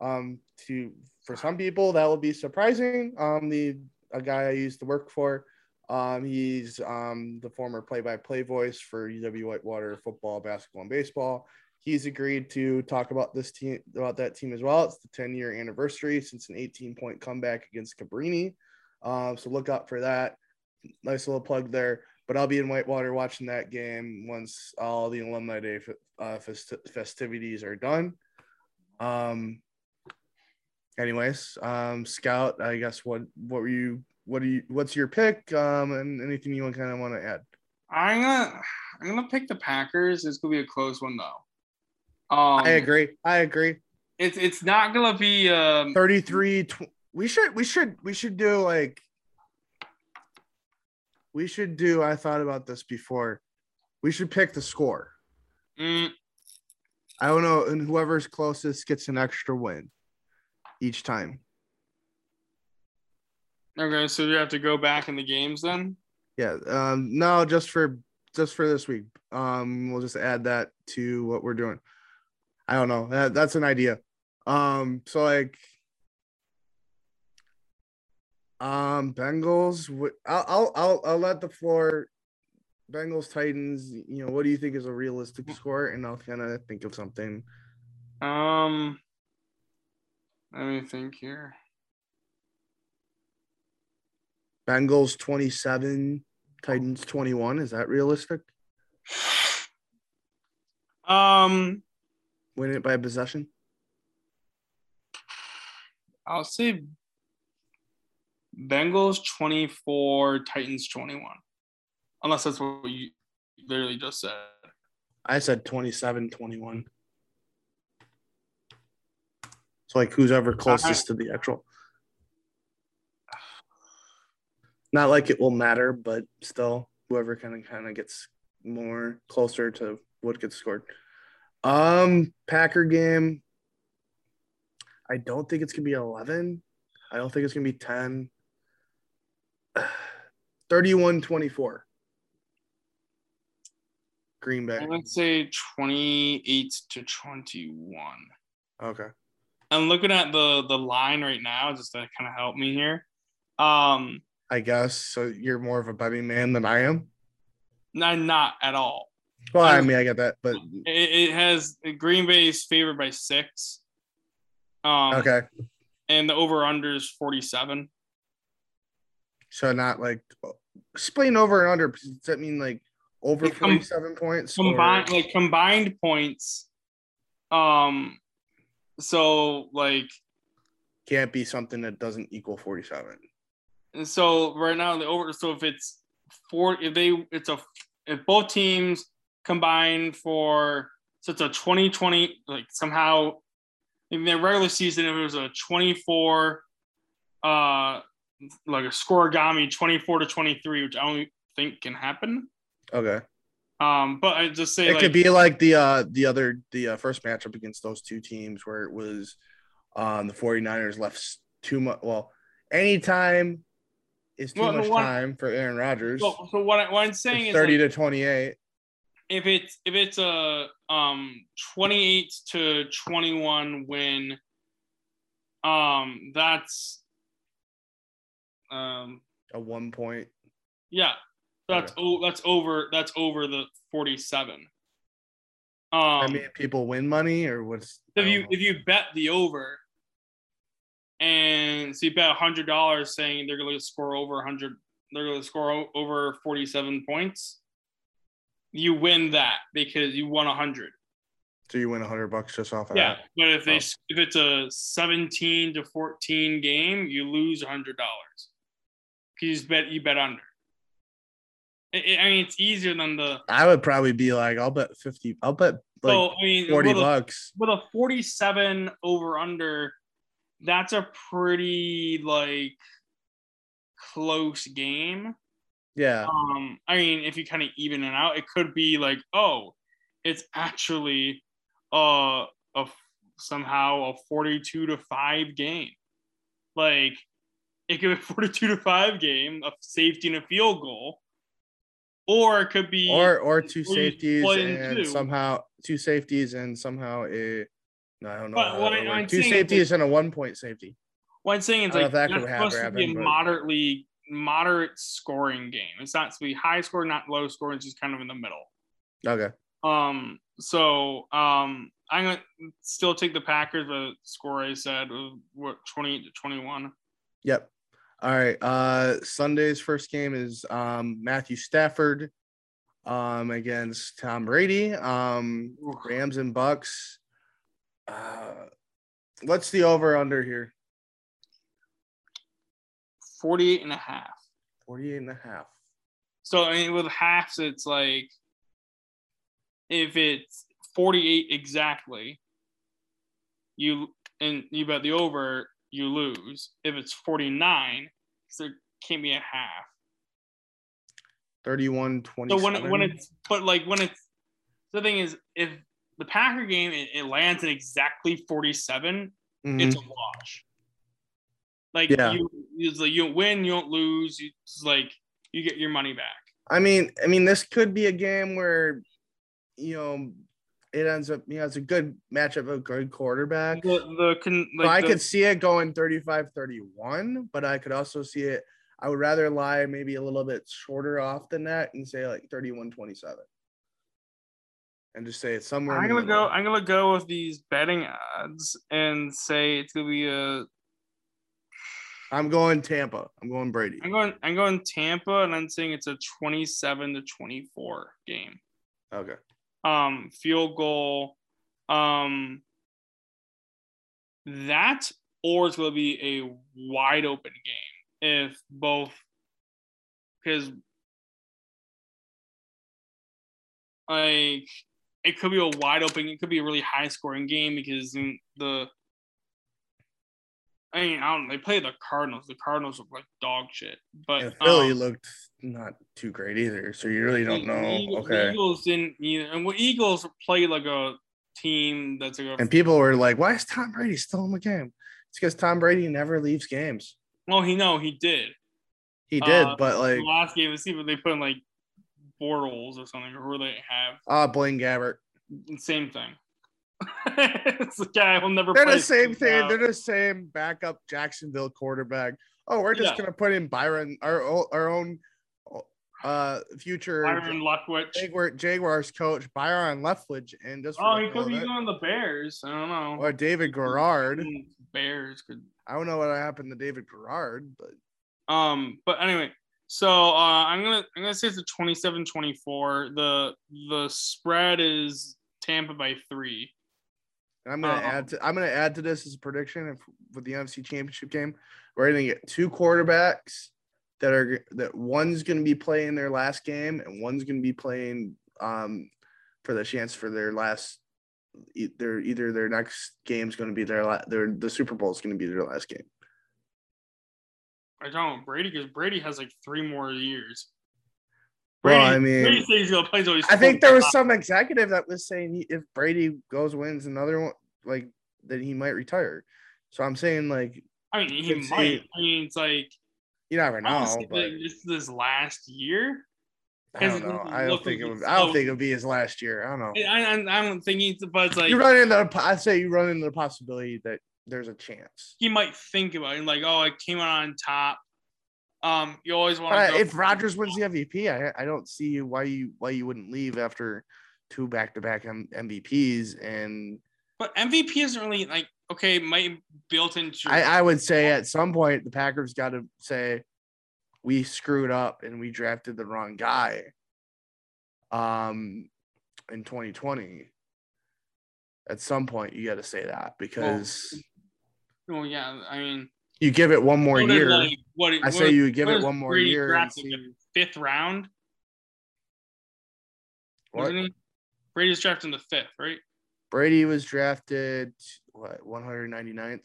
Um, to for some people that will be surprising. Um, the a guy I used to work for, Um, he's um, the former play-by-play voice for UW Whitewater football, basketball, and baseball. He's agreed to talk about this team about that team as well. It's the 10-year anniversary since an 18-point comeback against Cabrini. Um, so look out for that. Nice little plug there. But I'll be in Whitewater watching that game once all the alumni day uh, fest- festivities are done. Um, anyways, um, Scout, I guess what what were you what do you what's your pick? Um, and anything you want kind of want to add? I'm gonna I'm gonna pick the Packers. It's gonna be a close one though. Um, I agree. I agree. It's it's not gonna be um 33 tw- we should we should we should do like we should do i thought about this before. We should pick the score. Mm, i don't know and whoever's closest gets an extra win each time. Okay, so you have to go back in the games then. yeah um no just for just for this week. Um we'll just add that to what we're doing. I don't know that, that's an idea. Um so like um bengals I'll, I'll i'll i'll let the floor bengals titans you know what do you think is a realistic score? And i'll kind of think of something. Um, let me think here. bengals 27 titans 21 is that realistic? Um, win it by possession? I'll say Bengals 24, Titans 21. Unless that's what you literally just said. i said 27 21 so like who's ever closest to the actual? Not like it will matter but still whoever kind of kind of gets more closer to what gets scored. Um packer game. I don't think it's gonna be 11 i don't think it's gonna be 10 31 24 green bay I would say 28 to 21. okay I'm looking at the the line right now just to kind of help me here. Um, i guess so you're more of a betting man than i am not not at all. well i mean i get that but It, it has Green Bay's favored by six. Um, okay and the over under is 47. So not like explain over and under. Does that mean like over Like, com- forty-seven points? or- Combined like combined points. Um, so like can't be something that doesn't equal forty-seven. And so right now the over so if it's four if they it's a if both teams combine for so it's a 2020 like somehow in the regular season if it was a 24 uh like a scorigami 24 to 23 which I don't think can happen Okay, um but I just say it like could be like the uh the other the uh, first matchup against those two teams where it was um the 49ers left too much. Well, anytime is too Well, much what- time for Aaron Rodgers. so, so what, I, what I'm saying It's is thirty like, to twenty-eight. if it's if it's a um 28 to 21 win um that's um A one point. yeah that's oh that's over that's over the 47 um I mean, people win money or what's? If you know. if you bet the over and so you bet a hundred dollars saying they're going to score over 100 they're going to score over 47 points you win that because you won a 100 so you win a hundred bucks just off of Yeah, that. but if they Oh. if it's a 17 to 14 game, you lose a hundred dollars. You bet you bet under. I, I mean, it's easier than the. I would probably be like, I'll bet fifty. I'll bet like so I mean, forty with a, bucks. with a 47 over under, that's a pretty like close game. Yeah. Um, I mean, if you kind of even it out, it could be like, oh, it's actually uh a somehow a 42 to 5 game. Like it could be a 42 to 5 game, a safety and a field goal. Or it could be or or two safeties and two. somehow two safeties and somehow a no, I don't know. But I- would I'm work. two safeties and a one point safety. what I'm saying is like that could supposed happen, to be a but- moderately moderate scoring game. It's not to be high score, not low score. It's just kind of in the middle. Okay. Um. So um, I'm gonna still take the Packers. The score I said was what 28 to 21. Yep. All right. Uh Sunday's first game is um Matthew Stafford um against Tom Brady. Um Rams and Bucs. Uh what's the over under here? 48 and a half. 48 and a half. So I mean, with halves, it's like if it's 48 exactly, you and you bet the over, you lose. If it's 49, so there can't be a half. 31 27. So when it, when it's but like when it's the thing is if the Packer game it, it lands at exactly 47, Mhm. it's a wash. Like Yeah. you, it's like you don't win, you don't lose. You, it's like you get your money back. I mean, I mean, this could be a game where, you know, it ends up, you know, it's a good matchup of a good quarterback. The the con, So I like the- could see it going 35 31, but I could also see it. I would rather lie maybe a little bit shorter off than that and say like 31 27. And just say it's somewhere. I'm gonna go. I'm gonna go with these betting odds and say it's gonna be a. I'm going Tampa. I'm going Brady. I'm going. I'm going Tampa, and I'm saying it's a 27 to 24 game. Okay. Um, field goal. Um, that or it's gonna be a wide open game if both, because like it could be a wide open. It could be a really high scoring game because the. I mean, I don't. They play the Cardinals. The Cardinals look like dog shit. But And Philly um, looked not too great either. So you really don't the know. Eagles, Okay. Eagles didn't either. And well, Eagles play like a team that's like a. And people were like, why is Tom Brady still in the game? It's because Tom Brady never leaves games. well, he no, he did. He did, Uh, but like, last game, see what they put in like Bortles or something, or who they have. ah, Blaine Gabbert. Same thing. It's the guy will never. They're the same thing. They're the same backup Jacksonville quarterback. Oh, we're just Yeah. gonna put in Byron, our our own uh future Byron Leftwich. Jaguar, Jaguars coach Byron Leftwich, and just Oh, he could be on the Bears. I don't know. or David Garrard. Bears could. I don't know what happened to David Garrard, but Um, but anyway, so uh, I'm gonna I'm gonna say it's a 27-24. The the spread is Tampa by three. I'm gonna Um, add to I'm gonna add to this as a prediction if, with the NFC Championship game. We're gonna get two quarterbacks that are that one's gonna be playing their last game and one's gonna be playing um for the chance for their last their either their next game's gonna be their la- their the Super Bowl is gonna be their last game. I don't Brady because Brady has like three more years. Well, I mean, Brady he's gonna play he's I think there was some executive that was saying he, if Brady goes wins another one, like that he might retire. So I'm saying like I mean, he might. see- I mean, it's like you never know, but this is his last year. I don't know. I don't think it would. I don't think it would be his last year. I don't know. I, I, I'm thinking, but it's like you run into. the I say you run into the possibility that there's a chance. he might think about it, like, oh, I came out on top. Um, you always want to. if Rodgers wins the MVP, I I don't see why you why you wouldn't leave after two back to back MVPs. And but MVP isn't really like okay, might built into. I I would say at some point the Packers got to say we screwed up and we drafted the wrong guy. Um, in 2020. At some point, you got to say that because oh yeah, I mean, you give it one more year. like, what, I what- say you give it one more Brady year. See, fifth round, what? he? Brady's drafted in the fifth, right? Brady was drafted what 199th,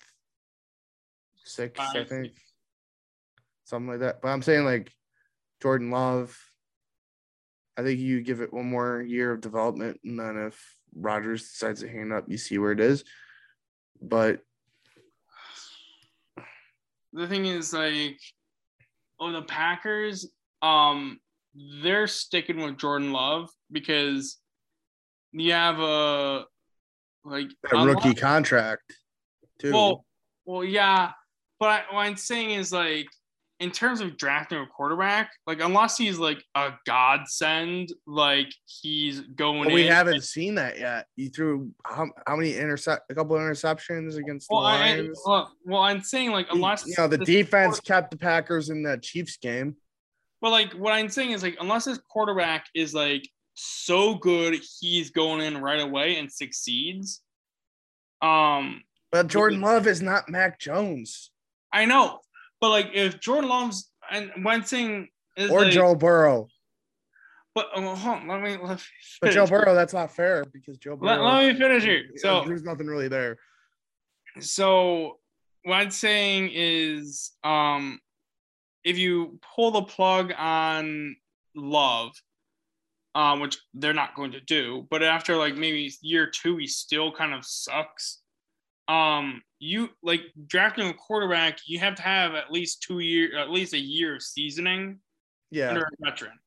sixth, I Five, think, something like that. But I'm saying like Jordan Love. I think you give it one more year of development, and then if Rodgers decides to hang up, you see where it is. But the thing is like oh the packers um they're sticking with jordan love because you have a like a rookie contract, too. well well yeah but I, what i'm saying is like in terms of drafting a quarterback, like unless he's like a godsend, like he's going. But we haven't seen that yet. You threw how, how many intercept a couple of interceptions against the Well, I, Lions. well, well, I'm saying like unless you know the defense kept the Packers in that Chiefs game. But like what I'm saying is like unless his quarterback is like so good, he's going in right away and succeeds. Um, But Jordan Love is not Mac Jones I know, but like if Jordan Love's and one thing is or like, Joe Burrow. but uh, hold on, let me let me But Joe. Burrow, that's not fair because Joe Let, Burrow. let me finish here. So there's nothing really there. so what I'm saying is um if you pull the plug on love um which they're not going to do but after like maybe year two he still kind of sucks um you like drafting a quarterback you have to have at least two year at least a year of seasoning Yeah. under a veteran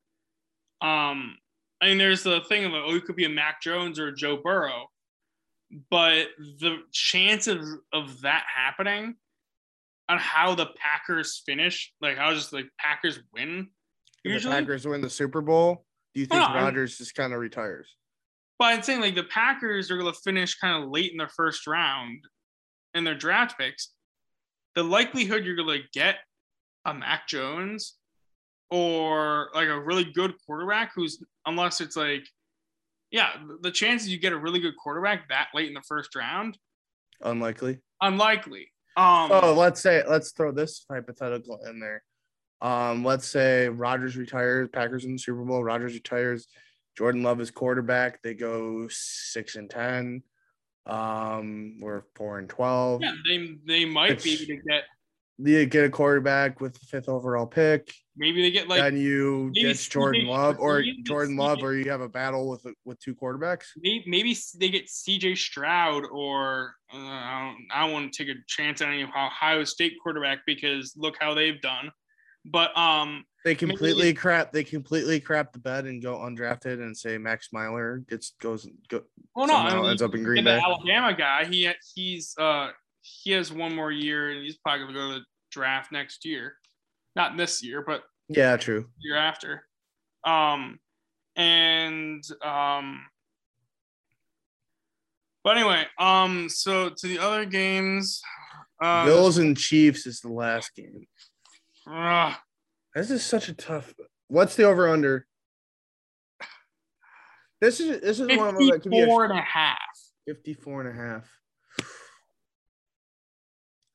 um I mean there's the thing of oh it could be a Mac Jones or a Joe Burrow but the chances of that happening on how the Packers finish, like how just like Packers win, If usually. the Packers win the Super Bowl, do you think I'm- Rodgers just kind of retires? But I'm saying like the Packers are going to finish kind of late in the first round in their draft picks. The likelihood you're going to get a Mac Jones or like a really good quarterback who's unless it's like yeah, the chances you get a really good quarterback that late in the first round Unlikely. unlikely. Um, Oh, let's say let's throw this hypothetical in there. Um, let's say Rodgers retires, Packers in the Super Bowl, Rodgers retires, Jordan Love is quarterback, they go six and ten. Um, we're four and twelve. yeah, they they might be It's- able to get You get a quarterback with the fifth overall pick, maybe they get like then you ditch Jordan Love or Jordan Love, or you have a battle with with two quarterbacks. maybe, maybe they get CJ Stroud or uh, I don't I don't want to take a chance on any Ohio State quarterback because look how they've done. But um They Maybe- completely crap. They completely crap the bed and go undrafted and say Max Myler gets goes go well no I mean, ends up in Green Bay. Alabama guy he he's uh he has one more year and he's probably gonna go to the draft next year. Not this year, but Yeah, true. year after. Um, and um, but anyway, um, so to the other games, uh, Bills and Chiefs is the last game. ugh, This is such a tough. What's the over under? This is this is one of them that could be a 54 and a half. 54 and a half.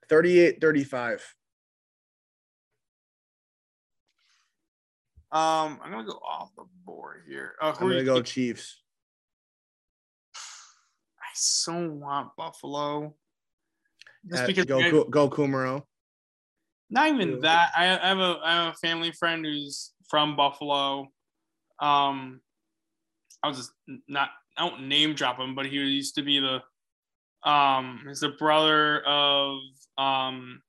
38 35. Um, I'm gonna go off the board here. Who I'm are gonna you go? Chiefs. I so want Buffalo. Just Uh, because go I- go Kumaro. Not even that. I, I have a I have a family friend who's from Buffalo. Um, I was just not I don't name drop him, but he used to be the um he's the brother of um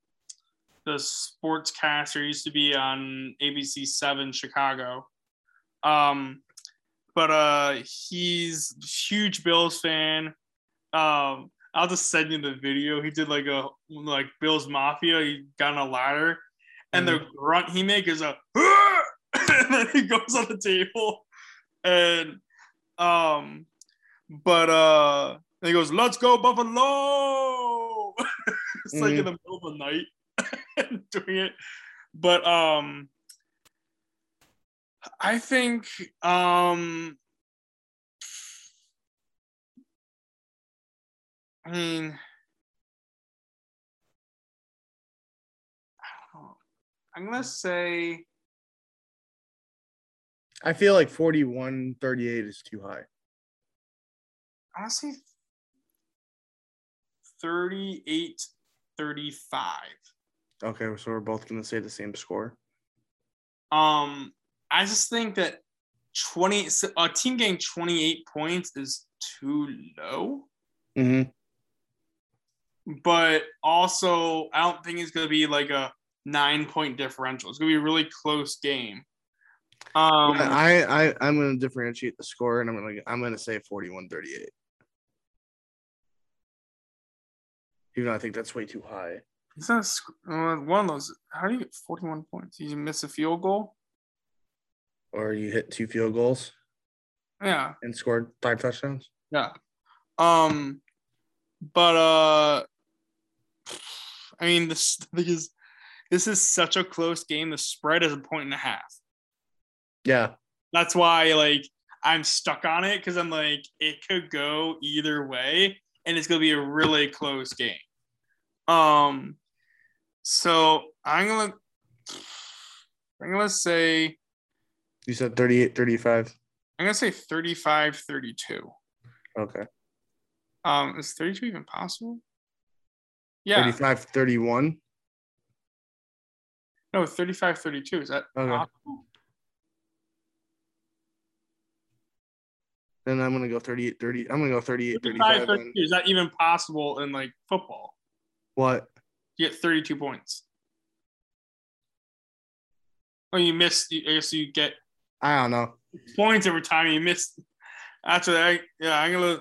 the sportscaster He used to be on ABC Seven Chicago. Um, but uh he's huge Bills fan. Um, I'll just send you the video. He did like a like Bill's Mafia. He got on a ladder, and the grunt he make is a, and then he goes on the table, and um, but uh, and he goes, "Let's go Buffalo!" it's like in the middle of the night doing it, but um, I think um. I mean, I don't know. I'm gonna say I feel like 41 38 is too high. I want to say 38 35. Okay, so we're both gonna say the same score. Um, I just think that 20 a team getting 28 points is too low. Mm-hmm. But also I don't think it's gonna be like a nine point differential. It's gonna be a really close game. Um, I, I I'm gonna differentiate the score and I'm gonna I'm gonna say 41 38. Even though I think that's way too high. Is that a sc- uh, one of those? How do you get 41 points? You miss a field goal? Or you hit two field goals Yeah, and scored five touchdowns. yeah. Um, but uh, I mean, this is, this is such a close game. The spread is a point and a half. Yeah. That's why, like, I'm stuck on it because I'm like, it could go either way, and it's gonna be a really close game. Um, so I'm gonna, I'm gonna say, You said 38, 35. I'm gonna say 35 32. Okay. Um, is 32 even possible? Yeah, 35, 31. no, 35 32. Is that Okay. possible? Then I'm gonna go 38, 30. I'm gonna go 38, 35 35. Is that even possible in like football? What? You get 32 points. Oh, you missed. I guess you get I don't know. points every time you miss. After that, yeah, I'm gonna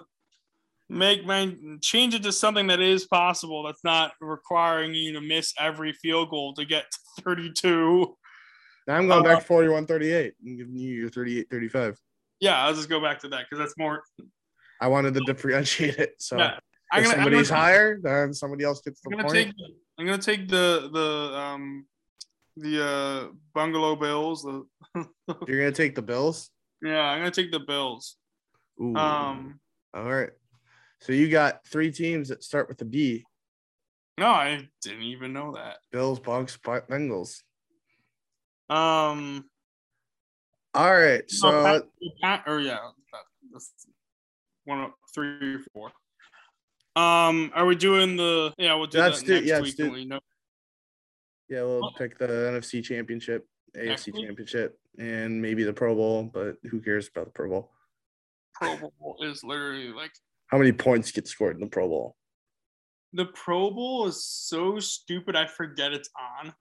make my change it to something that is possible. That's not requiring you to miss every field goal to get to 32. Now I'm going Uh, back to 41, 38. I'm giving you your 38, 35. Yeah, I'll just go back to that because that's more. I wanted to differentiate it. So Yeah, I'm if gonna. Somebody's gonna, higher, then somebody else gets the I'm gonna point. take. I'm gonna take the the um the uh bungalow bills. The You're gonna take the Bills. yeah, I'm gonna take the bills. Ooh. Um, All right. So you got three teams that start with a B: no, I didn't even know that. Bills, Bucs, Bengals. Um, All right. So no, Pat, or yeah, that- that's one of three or four. Um, are we doing the? Yeah, we'll do Let's that next yeah, week. we know. yeah, we'll Oh. pick the NFC Championship, AFC? Championship, and maybe the Pro Bowl. But who cares about the Pro Bowl? Pro Bowl is literally like How many points get scored in the Pro Bowl? the Pro Bowl is so stupid. I forget it's on.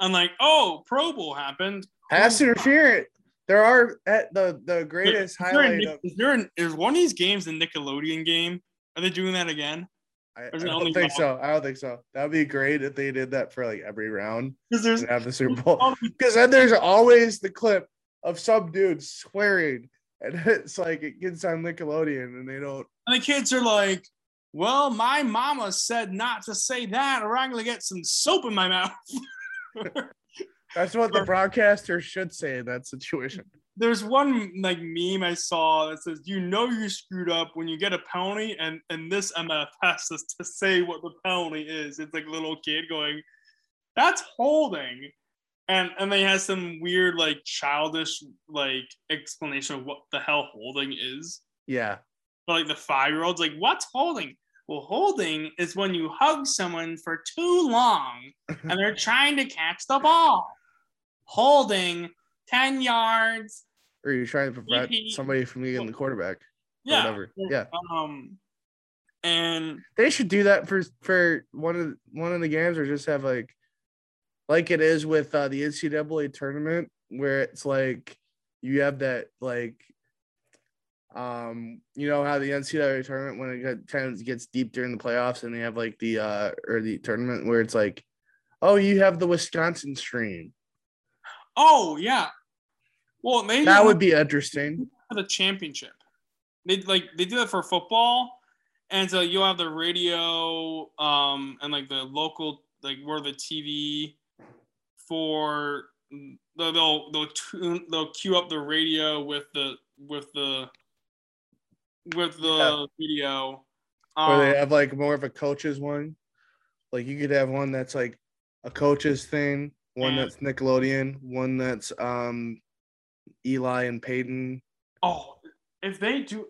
I'm like, oh, Pro Bowl happened. Pass Oh, interference. There are at the the greatest is there, a highlight of. is there an, is one of these games the Nickelodeon game? Are they doing that again? I, I don't think one? so. I don't think so. That would be great if they did that for like every round Because there's have the Super Bowl. Oh, because then there's always the clip of some dude swearing, and it's like it gets on Nickelodeon, and they don't. And the kids are like, well, my mama said not to say that, or I'm going to get some soap in my mouth. That's what the broadcaster should say in that situation. There's one like meme I saw that says, you know, you screwed up when you get a penalty, and, and this MF has to, to say what the penalty is. It's like a little kid going, that's holding. And, and they have some weird, like, childish, like, explanation of what the hell holding is. Yeah. Like the five year olds, like, what's holding? Well, holding is when you hug someone for too long and they're trying to catch the ball. Holding 10 yards. Or you're trying to prevent He- somebody from getting the quarterback. Yeah. whatever. Yeah. Um, and They should do that for for one of one of the games, or just have like, like it is with uh, the NCAA tournament, where it's like you have that like, um, you know how the NCAA tournament when it kind of gets deep during the playoffs, and they have like the uh or the tournament where it's like, oh, you have the Wisconsin stream. oh, yeah. Well, they That would be interesting. for the championship. They like they do that for football, and so you'll have the radio, um, and like the local, like where the TV for they'll they'll they'll, tune, they'll queue up the radio with the with the with the Yeah. video. Or Um, they have like more of a coaches one. Like you could have one that's like a coaches thing, one Yeah. that's Nickelodeon, one that's um Eli and Peyton. oh, if they do,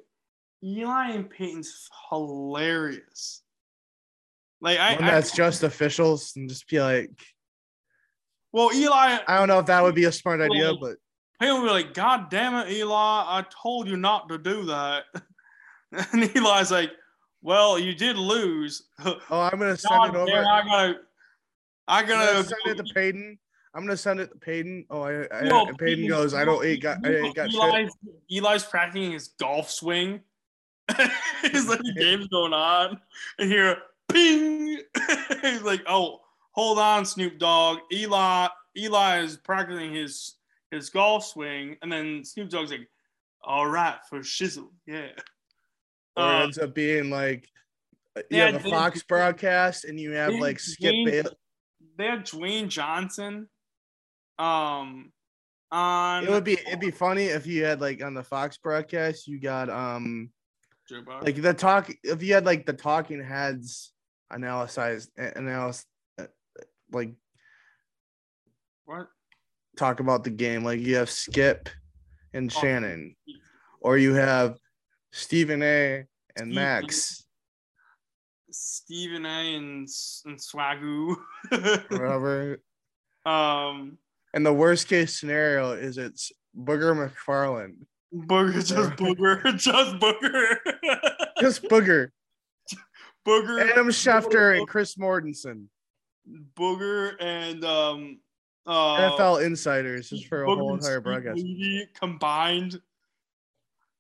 Eli and Peyton's hilarious. Like I, One I that's just officials and just be like, well, Eli I don't know if that would be a smart idea, but Peyton will be like, God damn it, Eli, I told you not to do that. And Eli's like, Well, you did lose. oh, I'm gonna send God it over. damn, I gotta I I'm gonna send it to Peyton. I'm gonna send it to Peyton. Oh, I, I No, and Peyton goes, I don't eat got I ain't got shit. Eli's, Eli's practicing his golf swing. It's like the game's going on, and here, ping. He's like, oh, hold on, Snoop Dogg. Eli Eli is practicing his his golf swing, and then Snoop Dogg's like, all right, for shizzle, yeah. Or it Uh, ends up being like you yeah, have a they- Fox broadcast and you have like Skip they- had Dwayne Johnson. Um, on It would be it'd be funny if you had like on the Fox broadcast you got um like the talk if you had like the talking heads analyze analyze uh, like what? talk about the game like you have Skip and Oh. Shannon or you have Stephen A and Steve- Max. Stephen A. and and Swagoo. whatever. Um, and the worst case scenario is it's Booger McFarland Booger, just Booger, just Booger, just Booger. Booger, Adam Schefter and Chris Mortensen. Booger, and um, uh, NFL insiders just for a whole entire broadcast. Combined.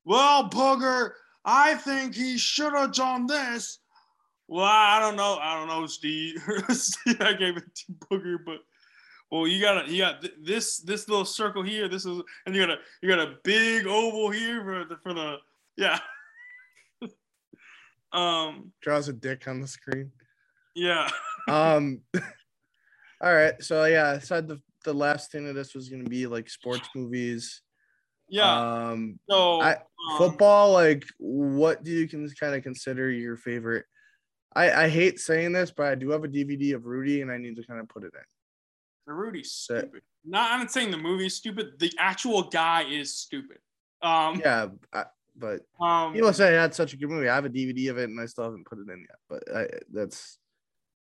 Well, Booger, I think he should have done this. Well, I don't know. I don't know, Steve. I gave it to Booger, but well, you got to you got th- this this little circle here. This is and you got a you got a big oval here for the for the yeah. um. draws a dick on the screen Yeah. um all right so yeah i said the, the last thing of this was going to be like sports movies Yeah. um so I- um, football like what do you can kind of consider your favorite i i hate saying this but i do have a dvd of rudy and i need to kind of put it in The Rudy's stupid. Not I'm not saying the movie's stupid. The actual guy is stupid. Um, yeah I, but um people say had such a good movie i have a dvd of it and i still haven't put it in yet but I, that's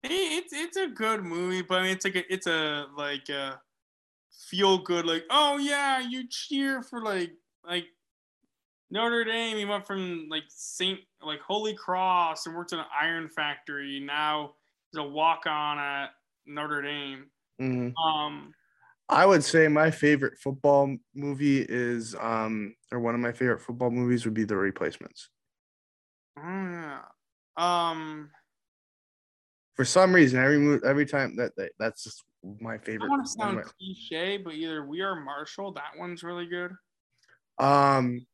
it's it's a good movie, but I mean, it's like a, it's a like a feel good like oh yeah you cheer for like like Notre Dame. He went from like Saint like Holy Cross and worked in an iron factory. Now he's a walk on at Notre Dame. mhm. Um, I would say my favorite football movie is um or one of my favorite football movies would be The Replacements. yeah. um, For some reason, every every time that, that that's just my favorite. I want to sound cliche, but either We Are Marshall. That one's really good. um,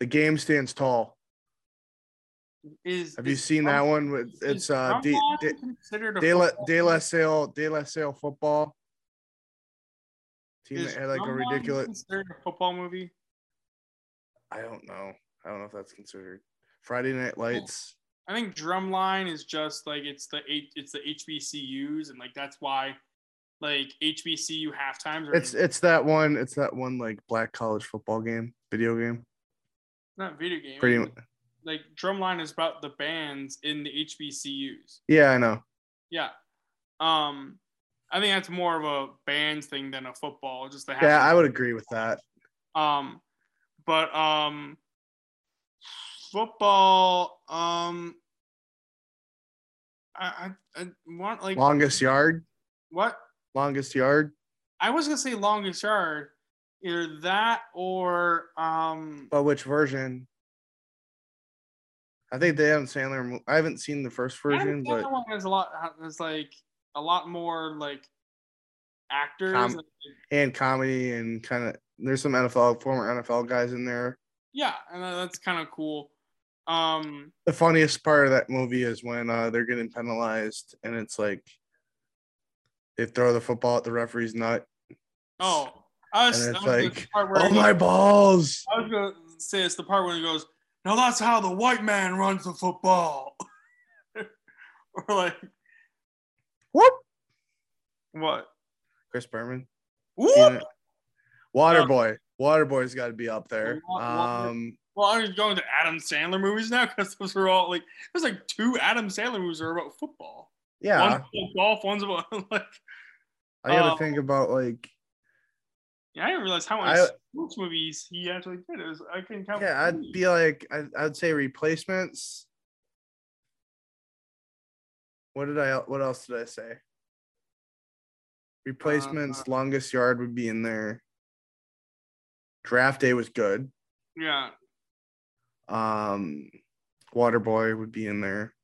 The Game Stands Tall. Is Have you seen Drum- that one? With it's uh De, De, considered a De, La, De La? Salle De La Salle football team Is that had like a ridiculous. considered a football movie. I don't know. I don't know if that's considered Friday Night Lights. I think Drumline is just like it's the it's the HBCUs and like that's why like HBCU half times are It's it's that one. It's that one like black college football game, video game. not video game. Pretty Like- much. like Drumline is about the bands in the HBCUs. Yeah, I know. Yeah. Um I think that's more of a bands thing than a football. Just the Yeah, I would agree with that. Um, but um, football. Um, I I, I want like Longest yard. what Longest yard. I was gonna say longest yard, either that or um. But which version? I think the Adam Sandler. I haven't seen the first version, but Sandler one has a lot. Has like a lot more like actors. Com- and comedy and kind of there's some NFL former NFL guys in there. yeah, and that's kind of cool. Um, The funniest part of that movie is when uh, they're getting penalized and it's like they throw the football at the referee's nut. oh, I was, And it's I was- like, Oh my goes- balls! I was gonna say it's the part when he goes, "Now that's how the white man runs the football," or like Whoop! what? Chris Berman. Whoop! Waterboy. Waterboy's got to be up there. Um, Well, I'm going to Adam Sandler movies now because those were all like there's like two Adam Sandler movies that are about football. Yeah, One's about golf, one's about like I got to um, think about like yeah. I didn't realize how many I- sports movies he actually did. It was, I can count. yeah, I'd three. be like I, I'd say replacements. What did I? What else did I say? Replacements, Uh, longest yard would be in there. Draft day was good. yeah. Um, Waterboy would be in there.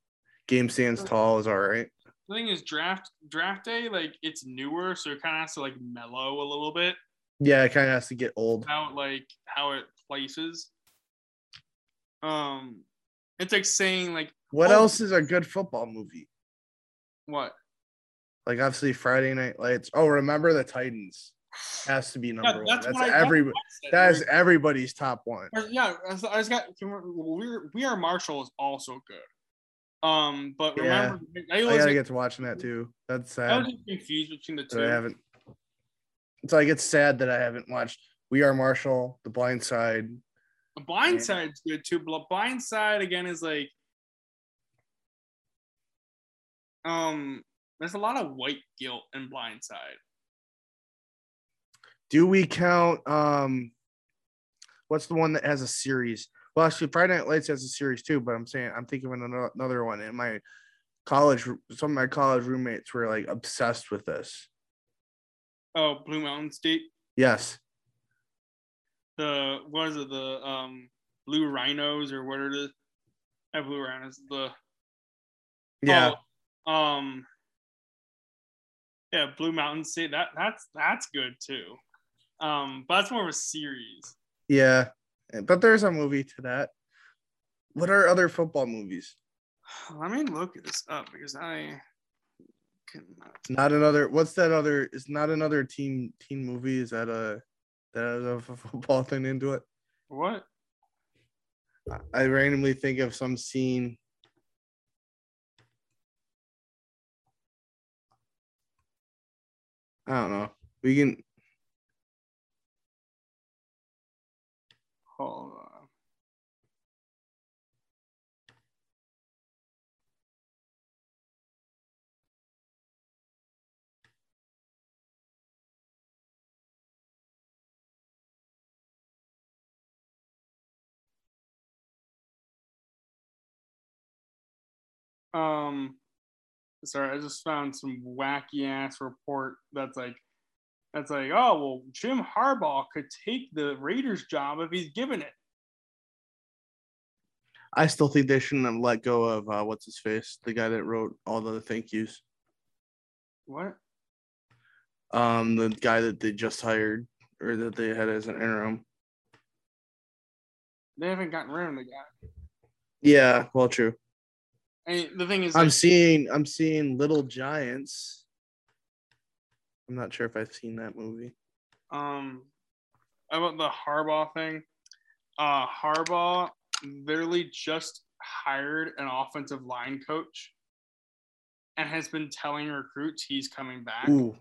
Game stands tall is all right. The thing is draft draft day like it's newer, so it kind of has to like mellow a little bit Yeah, it kind of has to get old. how like how it places. Um, it's like saying like What Oh. else is a good football movie? what? Like obviously Friday Night Lights. Oh, remember the Titans has to be number Yeah, one. that's That's I- that's every what I that is everybody's top one. Yeah, I was- just got. We're we are Marshall is also good. Um, but Yeah. remember, I, I gotta get to watching that too. That's sad. I was just confused between the that I haven't. It's like it's sad that I haven't watched We Are Marshall, The Blind Side. The Blind Side's good too. But Blind Side again is like, um, there's a lot of white guilt in Blind Side. Do we count um what's the one that has a series? Well, actually Friday Night Lights has a series too, but I'm saying I'm thinking of another, one. And my college some of my college roommates were like obsessed with this. Oh, Blue Mountain State. Yes. The what is it? The um Blue Rhinos or what is? Not Blue Rhinos. The Yeah. Oh, um. Yeah, Blue Mountain State. That that's that's good too. Um, but that's more of a series. Yeah. But there's a movie to that. What are other football movies? Let me look this up because I cannot. It's not another what's that other is not another teen teen movie? Is that a that has a football thing into it? What? I randomly think of some scene. I don't know. We can Um, sorry, I just found some wacky ass report that's like, that's like, oh well, Jim Harbaugh could take the Raiders job if he's given it. I still think they shouldn't have let go of uh, what's his face, the guy that wrote all the thank yous. What? Um, the guy that they just hired or that they had as an interim. They haven't gotten rid of the guy. Yeah, well, true. And the thing is, I'm like, seeing I'm seeing Little Giants. I'm not sure if I've seen that movie. um, about the Harbaugh thing. Uh, Harbaugh literally just hired an offensive line coach, and has been telling recruits he's coming back. Ooh,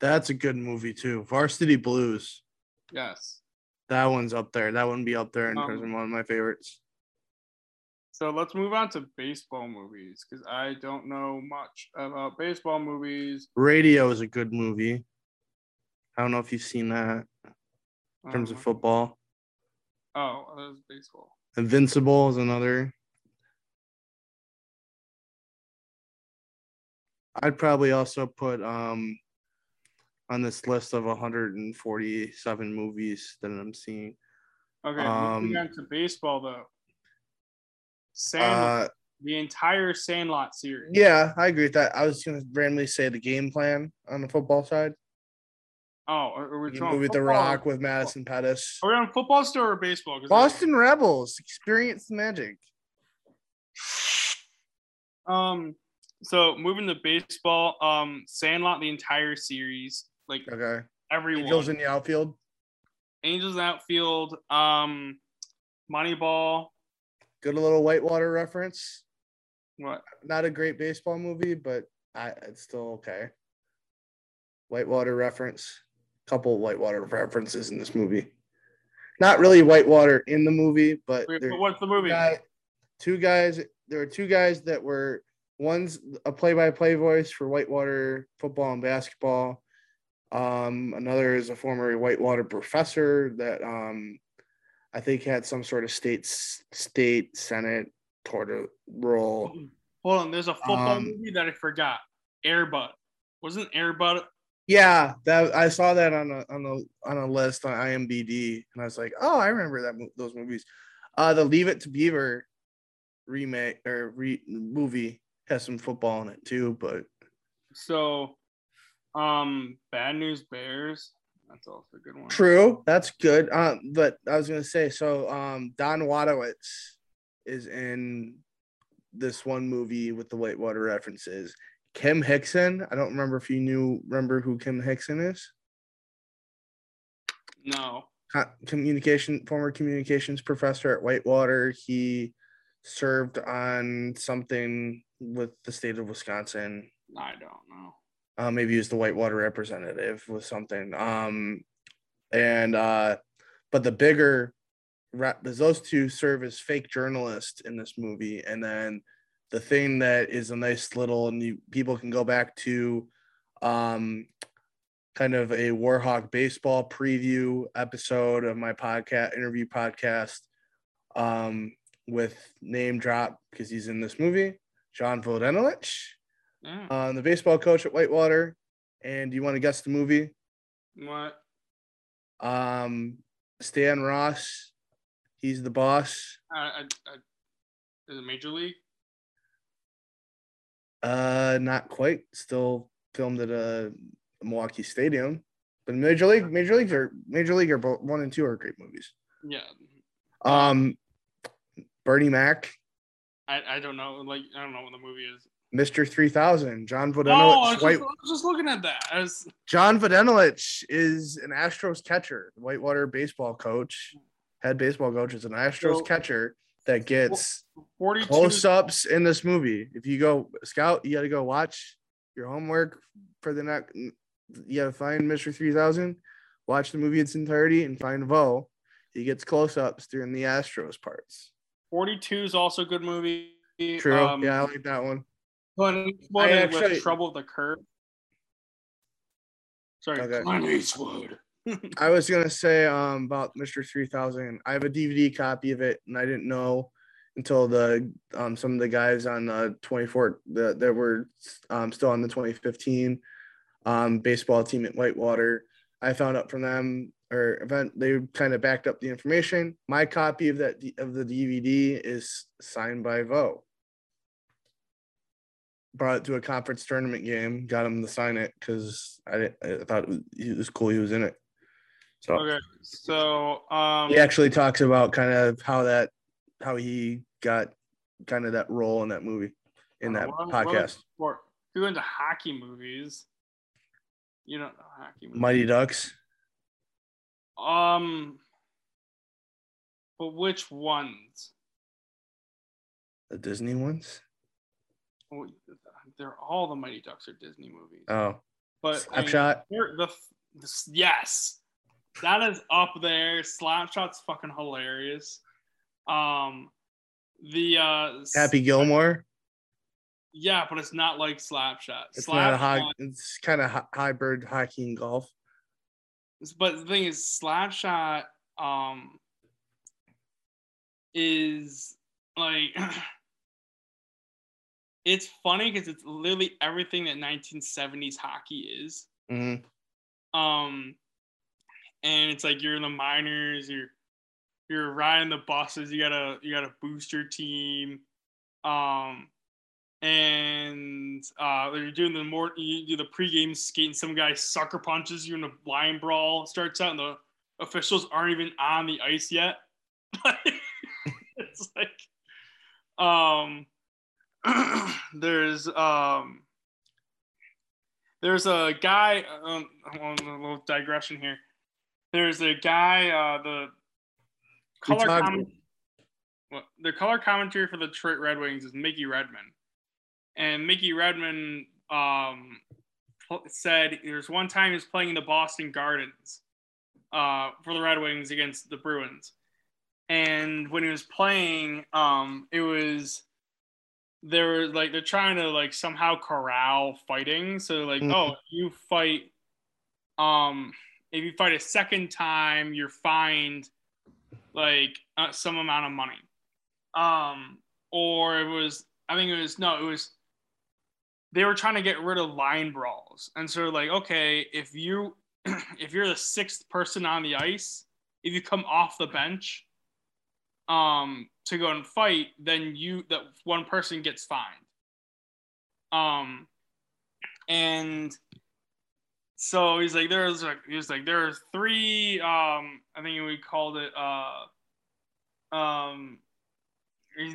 that's a good movie too. Varsity Blues. Yes. That one's up there. That wouldn't be up there in Um, terms of one of my favorites. So let's move on to baseball movies because I don't know much about baseball movies. Radio is a good movie. I don't know if you've seen that in terms of Um, football. Oh, that was baseball. Invincible is another. I'd probably also put um on this list of 147 movies that I'm seeing. Okay, Um, moving on to baseball though. Sandlot, Uh, the entire Sandlot series. yeah, I agree with that. I was gonna randomly say the game plan on the football side. Oh, are, are we talking movie The? Rock with Madison Pettis. Are we on football still or baseball? Boston Rebels experience the magic. Um, so moving to baseball, um, Sandlot, the entire series, like Okay. everyone, Angels in the outfield. Angels outfield, um, Moneyball, Good little Whitewater reference. what? Not a great baseball movie, but I, it's still okay. Whitewater reference. Couple Whitewater references in this movie. Not really Whitewater in the movie, but What's the movie? guy, two guys. There are two guys that were one's a play-by-play voice for Whitewater football and basketball. Um, another is a former Whitewater professor that um, I think had some sort of state state senate a role. Hold on, there's a football Um, movie that I forgot. Airbud. Wasn't Airbud? Yeah, that I saw that on a on a on a list on IMDb, and I was like, oh, I remember that those movies. Uh, the Leave It to Beaver remake or re- movie has some football in it too. But So, um, Bad News Bears. That's also a good one. true, that's good. Um, but I was gonna say so. Um, Don Wadowitz is in this one movie with the Whitewater references. Kim Hickson. I don't remember if you knew remember who Kim Hickson is. No. communication former communications professor at Whitewater. He served on something with the state of Wisconsin. I don't know. Uh, maybe he was the Whitewater representative with something. Um, and uh, but the bigger ra- those two serve as fake journalists in this movie, and then the thing that is a nice little and you, people can go back to um kind of a Warhawk baseball preview episode of my podcast interview podcast um, with name drop because he's in this movie, John Vodenlich, Yeah. uh, the baseball coach at Whitewater. And do you want to guess the movie? what? Um, Stan Ross, he's the boss. I, I, I, is it Major League? Uh, not quite. Still filmed at a Milwaukee Stadium. But Major League, Major Leagues are Major League are both one and two are great movies. Yeah. Um, Bernie Mac, I, I don't know. Like I don't know what the movie is. Mr. 3000, John Oh, I was, just, White, I was just looking at that. Was, John Vodenlich is an Astros catcher, Whitewater baseball coach, head baseball coach is an Astros So- catcher that gets 42. close ups in this movie. If you go scout, you got to go watch your homework for the next. You got to find Mr. 3000, watch the movie in its entirety, and find Vo. He gets close ups during the Astros parts. 42 is also a good movie. True. Um, yeah, I like that one. Clint Eastwood I with actually- Trouble with the Curve. Sorry, Okay. Clint Eastwood. I was gonna say um about Mr. 3000. I have a DVD copy of it, and I didn't know until the um some of the guys on the 24 that that were um still on the 2015 um baseball team at Whitewater. I found out from them or event they kind of backed up the information. My copy of that of the DVD is signed by Vo. Brought it to a conference tournament game, got him to sign it because I, didn't- I thought it was, it was cool he was in it. So Okay, so um, he actually talks about kind of how that how he got kind of that role in that movie in that uh, what- what podcast. you go into hockey movies, you don't know hockey movies. Mighty Ducks. Um, but which ones? The Disney ones. They're all the Mighty Ducks are Disney movies. Oh, But I mean, Slapshot. the, the yes, that is up there. Slapshot's fucking hilarious. Um, the uh, Happy Gilmore. yeah, but it's not like Slapshot. It's not a high. It's kind of hy- hybrid hockey and golf. but the thing is, Slapshot um is like it's funny because it's literally everything that 1970s hockey is. Mhm. um and it's like you're in the minors you're you're riding the buses you gotta you gotta boost your team um and uh you're doing the more you do the pregame skate and some guy sucker punches you in a line brawl starts out and the officials aren't even on the ice yet it's like um there's um there's a guy um, on a little digression here. There's a guy uh the color comment, what, the color commentary for the Detroit Red Wings is Mickey Redmond and Mickey Redmond um said there's one time he was playing in the Boston Gardens uh for the Red Wings against the Bruins. And when he was playing um it was they're like they're trying to like somehow corral fighting. So like Mhm. oh you fight um if you fight a second time you're fined like uh, some amount of money. Um or it was i think it was no it was they were trying to get rid of line brawls. And so like okay if you if you're the sixth person on the ice if you come off the bench um to go and fight then you that one person gets fined Um, and so he's like, there's like, he was like, there's three. Um, I think we called it. Uh, um,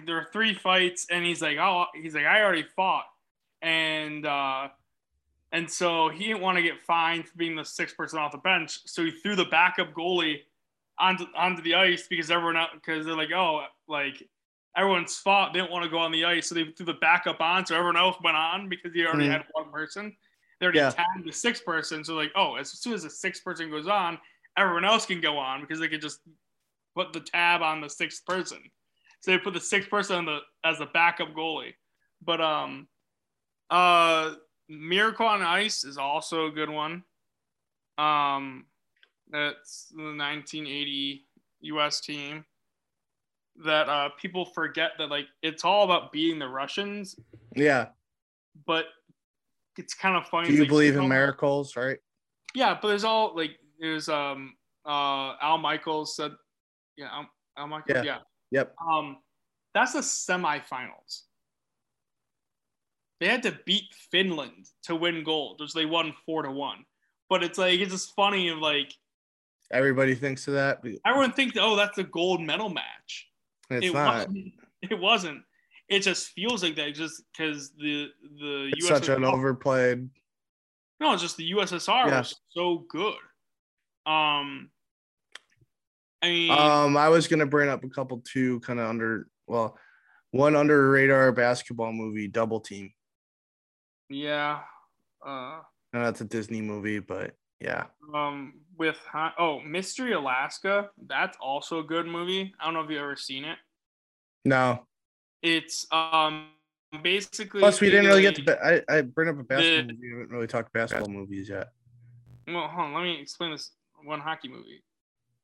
there are three fights, and he's like, oh, he's like, I already fought, and uh, and so he didn't want to get fined for being the sixth person off the bench, so he threw the backup goalie onto onto the ice because everyone because they're like, oh, like everyone's fought, didn't want to go on the ice, so they threw the backup on, so everyone else went on because he already Mhm. had one person. They already Yeah. tagged the sixth person, so like, oh, as soon as the sixth person goes on, everyone else can go on because they could just put the tab on the sixth person. So they put the sixth person on the as the backup goalie. But um, uh, Miracle on Ice is also a good one. Um, that's the 1980 U.S. team that uh, people forget that like it's all about beating the Russians, Yeah. but it's kind of funny. Do you like, believe in miracles? Right. Yeah, but there's all like there's um uh Al Michaels said, yeah, Al, Al Michaels, Yeah. yeah. Yep. Um, that's the semifinals. They had to beat Finland to win gold, which they won four to one. But it's like it's just funny of like Everybody thinks of that. everyone thinks, oh, that's a gold medal match. It's it not. wasn't. It wasn't. It just feels like that just because the the It's such an overplayed. No, it's just the USSR Yeah. was so good. Um, I mean, Um, I was gonna bring up a couple too, kind of under well, one under radar basketball movie, Double Team. yeah. Uh, And that's a Disney movie, but yeah. um, with oh, Mystery Alaska, that's also a good movie. I don't know if you've ever seen it. No. It's um basically. Plus, we didn't really get to. Ba- I I bring up a basketball The- movie. We haven't really talked basketball movies yet. Well, hold on. Let me explain this one hockey movie.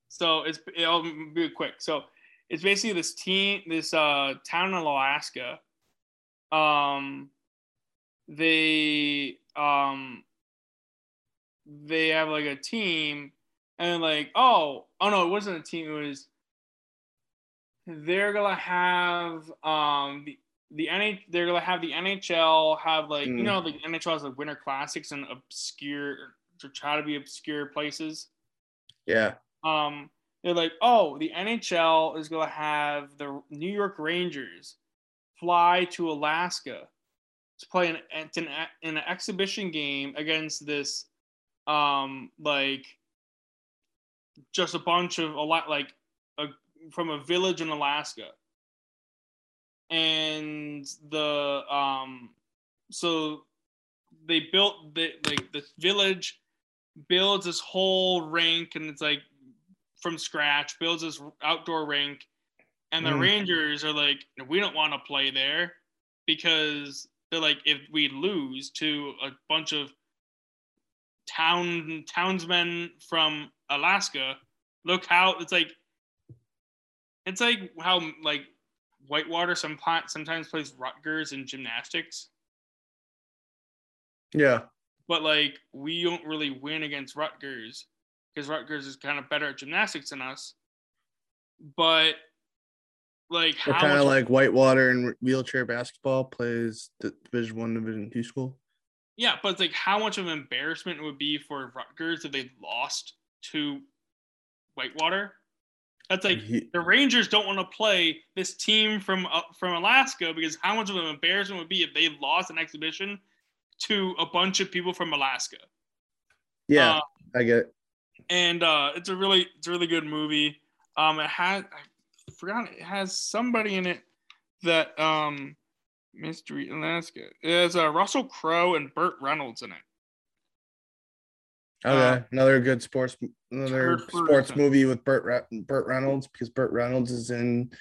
So it's it'll be quick. So it's basically this team, this uh town in Alaska. Um, they um they have like a team, and like oh oh no, it wasn't a team. It was they're gonna have um the the NH they're gonna have the NHL have like you Mm. know the NHL has like winter classics and obscure to try to be obscure places. Yeah. Um, they're like, oh, the NHL is gonna have the New York Rangers fly to Alaska to play an an, an exhibition game against this um like just a bunch of a lot like a, from a village in Alaska. And the um so they built the like this village builds this whole rink and it's like from scratch, builds this outdoor rink. And the Mm. Rangers are like, we don't want to play there because they're like, if we lose to a bunch of town townsmen from Alaska, look how it's like it's like how like Whitewater some sometimes plays Rutgers in gymnastics Yeah. but like we don't really win against Rutgers because Rutgers is kind of better at gymnastics than us. But like how kind of like Whitewater and wheelchair basketball plays the Division One, Division Two school. Yeah, but it's like how much of an embarrassment it would be for Rutgers if they lost to Whitewater. That's like He- the Rangers don't want to play this team from uh, from Alaska because how much of an embarrassment would be if they lost an exhibition to a bunch of people from Alaska. yeah, Uh, I get it. and uh, it's a really it's a really good movie. Um, it had I forgot it has somebody in it that um, Mystery Alaska. It has uh, Russell Crowe and Burt Reynolds in it. Okay, another good sports, another sports movie with Burt Re- Burt Reynolds because Burt Reynolds is in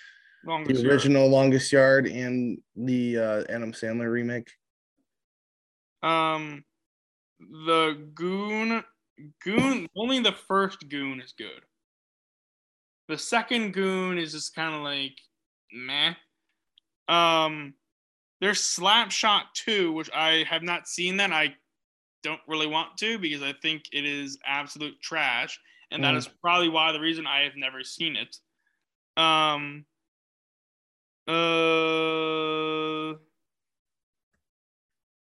Longest the Yard. original Longest Yard and the uh, Adam Sandler remake. Um, the Goon, Goon. Only the first Goon is good. The second Goon is just kind of like meh. Um, there's Slapshot Two, which I have not seen. That I don't really want to because I think it is absolute trash, and that Mm. is probably why the reason I have never seen it. Um. Uh.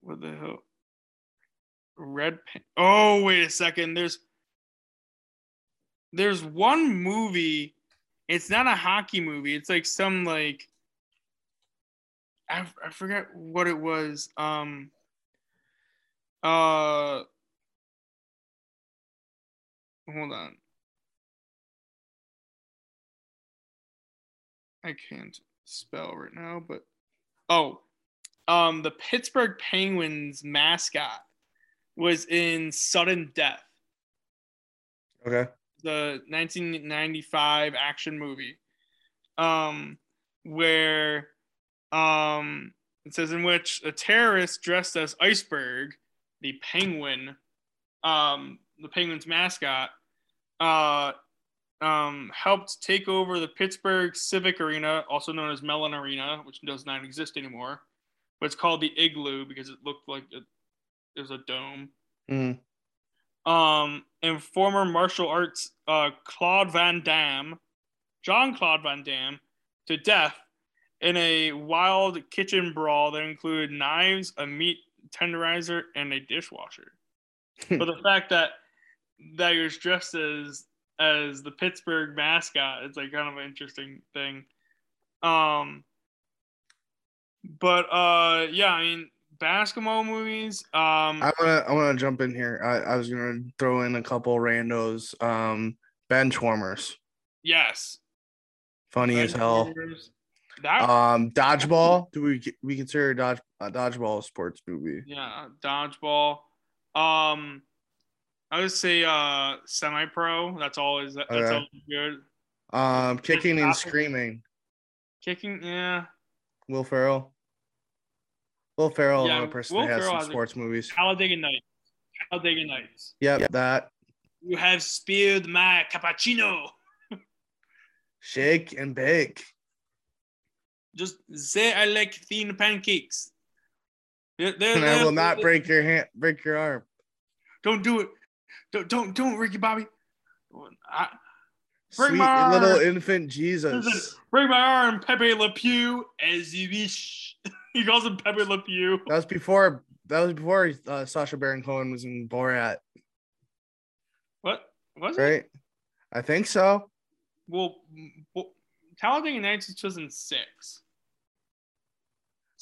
what the hell? Red. Pa- oh wait a second. There's there's one movie. It's not a hockey movie. It's like some like I I forget what it was. Um. Uh. Hold on. I can't spell right now, but oh, um, the Pittsburgh Penguins mascot was in Sudden Death, Okay. the 1995 action movie, um, where um, it says in which a terrorist dressed as Iceberg, the penguin, um, the Penguins mascot, uh, um, helped take over the Pittsburgh Civic Arena, also known as Mellon Arena, which does not exist anymore. But it's called the Igloo because it looked like it, it was a dome. Mm. Um, and former martial arts uh, Claude Van Damme, John Claude Van Damme, to death in a wild kitchen brawl that included knives, a meat tenderizer, and a dishwasher. but the fact that that you're dressed as as the Pittsburgh mascot, it's like kind of an interesting thing. Um, but uh, yeah, I mean basketball movies. Um, I wanna I wanna jump in here. I, I was gonna throw in a couple randos. Um, bench warmers, yes, funny as hell. That Um, dodgeball. Do we we consider dodge uh, dodgeball a sports movie? yeah, dodgeball. Um, I would say uh semi pro. That's always that's Okay. always good. Um, kicking and Fantastic. screaming. Kicking, yeah. Will Ferrell. Will Ferrell, Yeah, another person Will that has Ferrell some has a- sports movies. Talladega Nights. Talladega Nights. Yep, that You have spilled my cappuccino. shake and bake. Just say I like thin pancakes. They're- they're- And I will not break your hand, break your arm. Don't do it. Don't don't don't Ricky Bobby. I, Bring Sweet my little arm. infant Jesus. Break my arm, Pepe Le Pew, as you wish. he calls him Pepe Le Pew. That was before. That was before uh, Sacha Baron Cohen was in Borat, What was it? right? I think so. Well, well, Talladega Nights is 2006.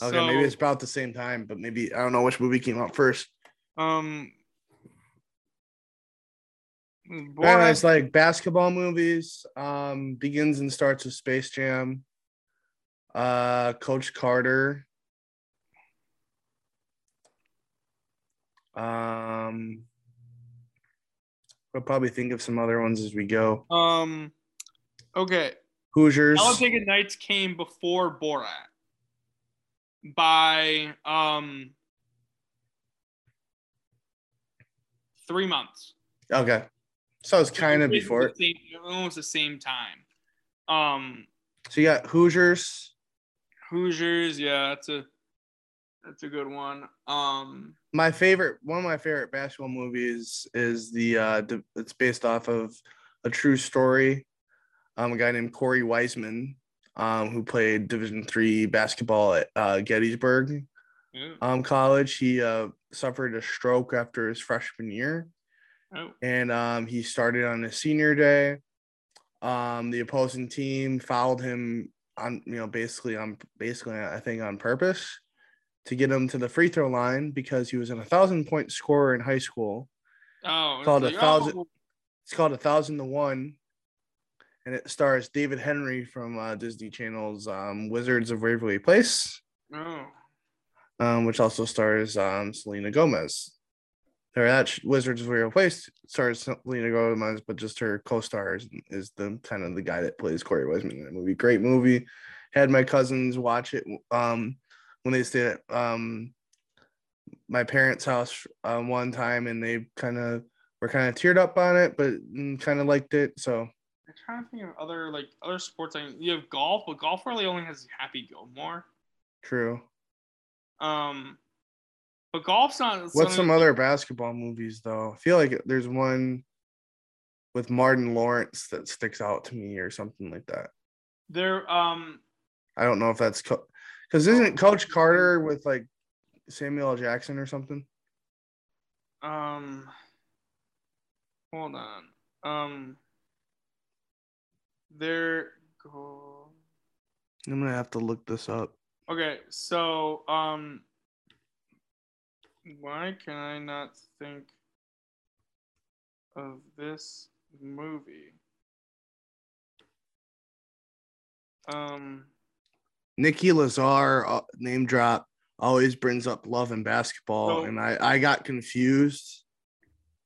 Okay, So, maybe it's about the same time, but maybe I don't know which movie came out first. um. Borat- it's like basketball movies. Um, begins and starts with Space Jam. Uh, Coach Carter. Um, we'll probably think of some other ones as we go. Um. Okay. Hoosiers. Talladega Nights came before Borat by um three months. Okay, so it's kind of before. the same- almost the same time. Um, So you got Hoosiers. Hoosiers, yeah, that's a that's a good one. Um, my favorite one of my favorite basketball movies is the uh it's based off of a true story um a guy named cory weissman um who played division three basketball at uh, gettysburg yeah. um college. He uh suffered a stroke after his freshman year. Oh, and um he started on his senior day. Um the opposing team fouled him on you know basically on basically i think on purpose to get him to the free throw line because he was an a thousand point scorer in high school. Oh, Called a thousand- oh, it's called a thousand to one and it stars david henrie from uh, disney channel's um, wizards of waverly place. Oh, um, which also stars um, selena gomez. Or that wizards of waverly place stars selena gomez but just her co-star is, is the kind of the guy that plays cory weissman in the movie. Great movie. Had my cousins watch it um, when they stayed at um, my parents house uh, one time and they kind of were kind of teared up on it but kind of liked it so I'm trying to think of other like other sports. I you have golf, but golf really only has Happy Gilmore. true Um, but golf's not. what's some other basketball movies though i feel like there's one with martin lawrence that sticks out to me or something like that There, um, i don't know if that's because isn't coach carter with like Samuel L. Jackson or something? Um, hold on. Um, there go. I'm gonna have to look this up. Okay, so um, why can I not think of this movie? Um, Nikki Lazar uh, name drop always brings up love and basketball, So- and I I got confused,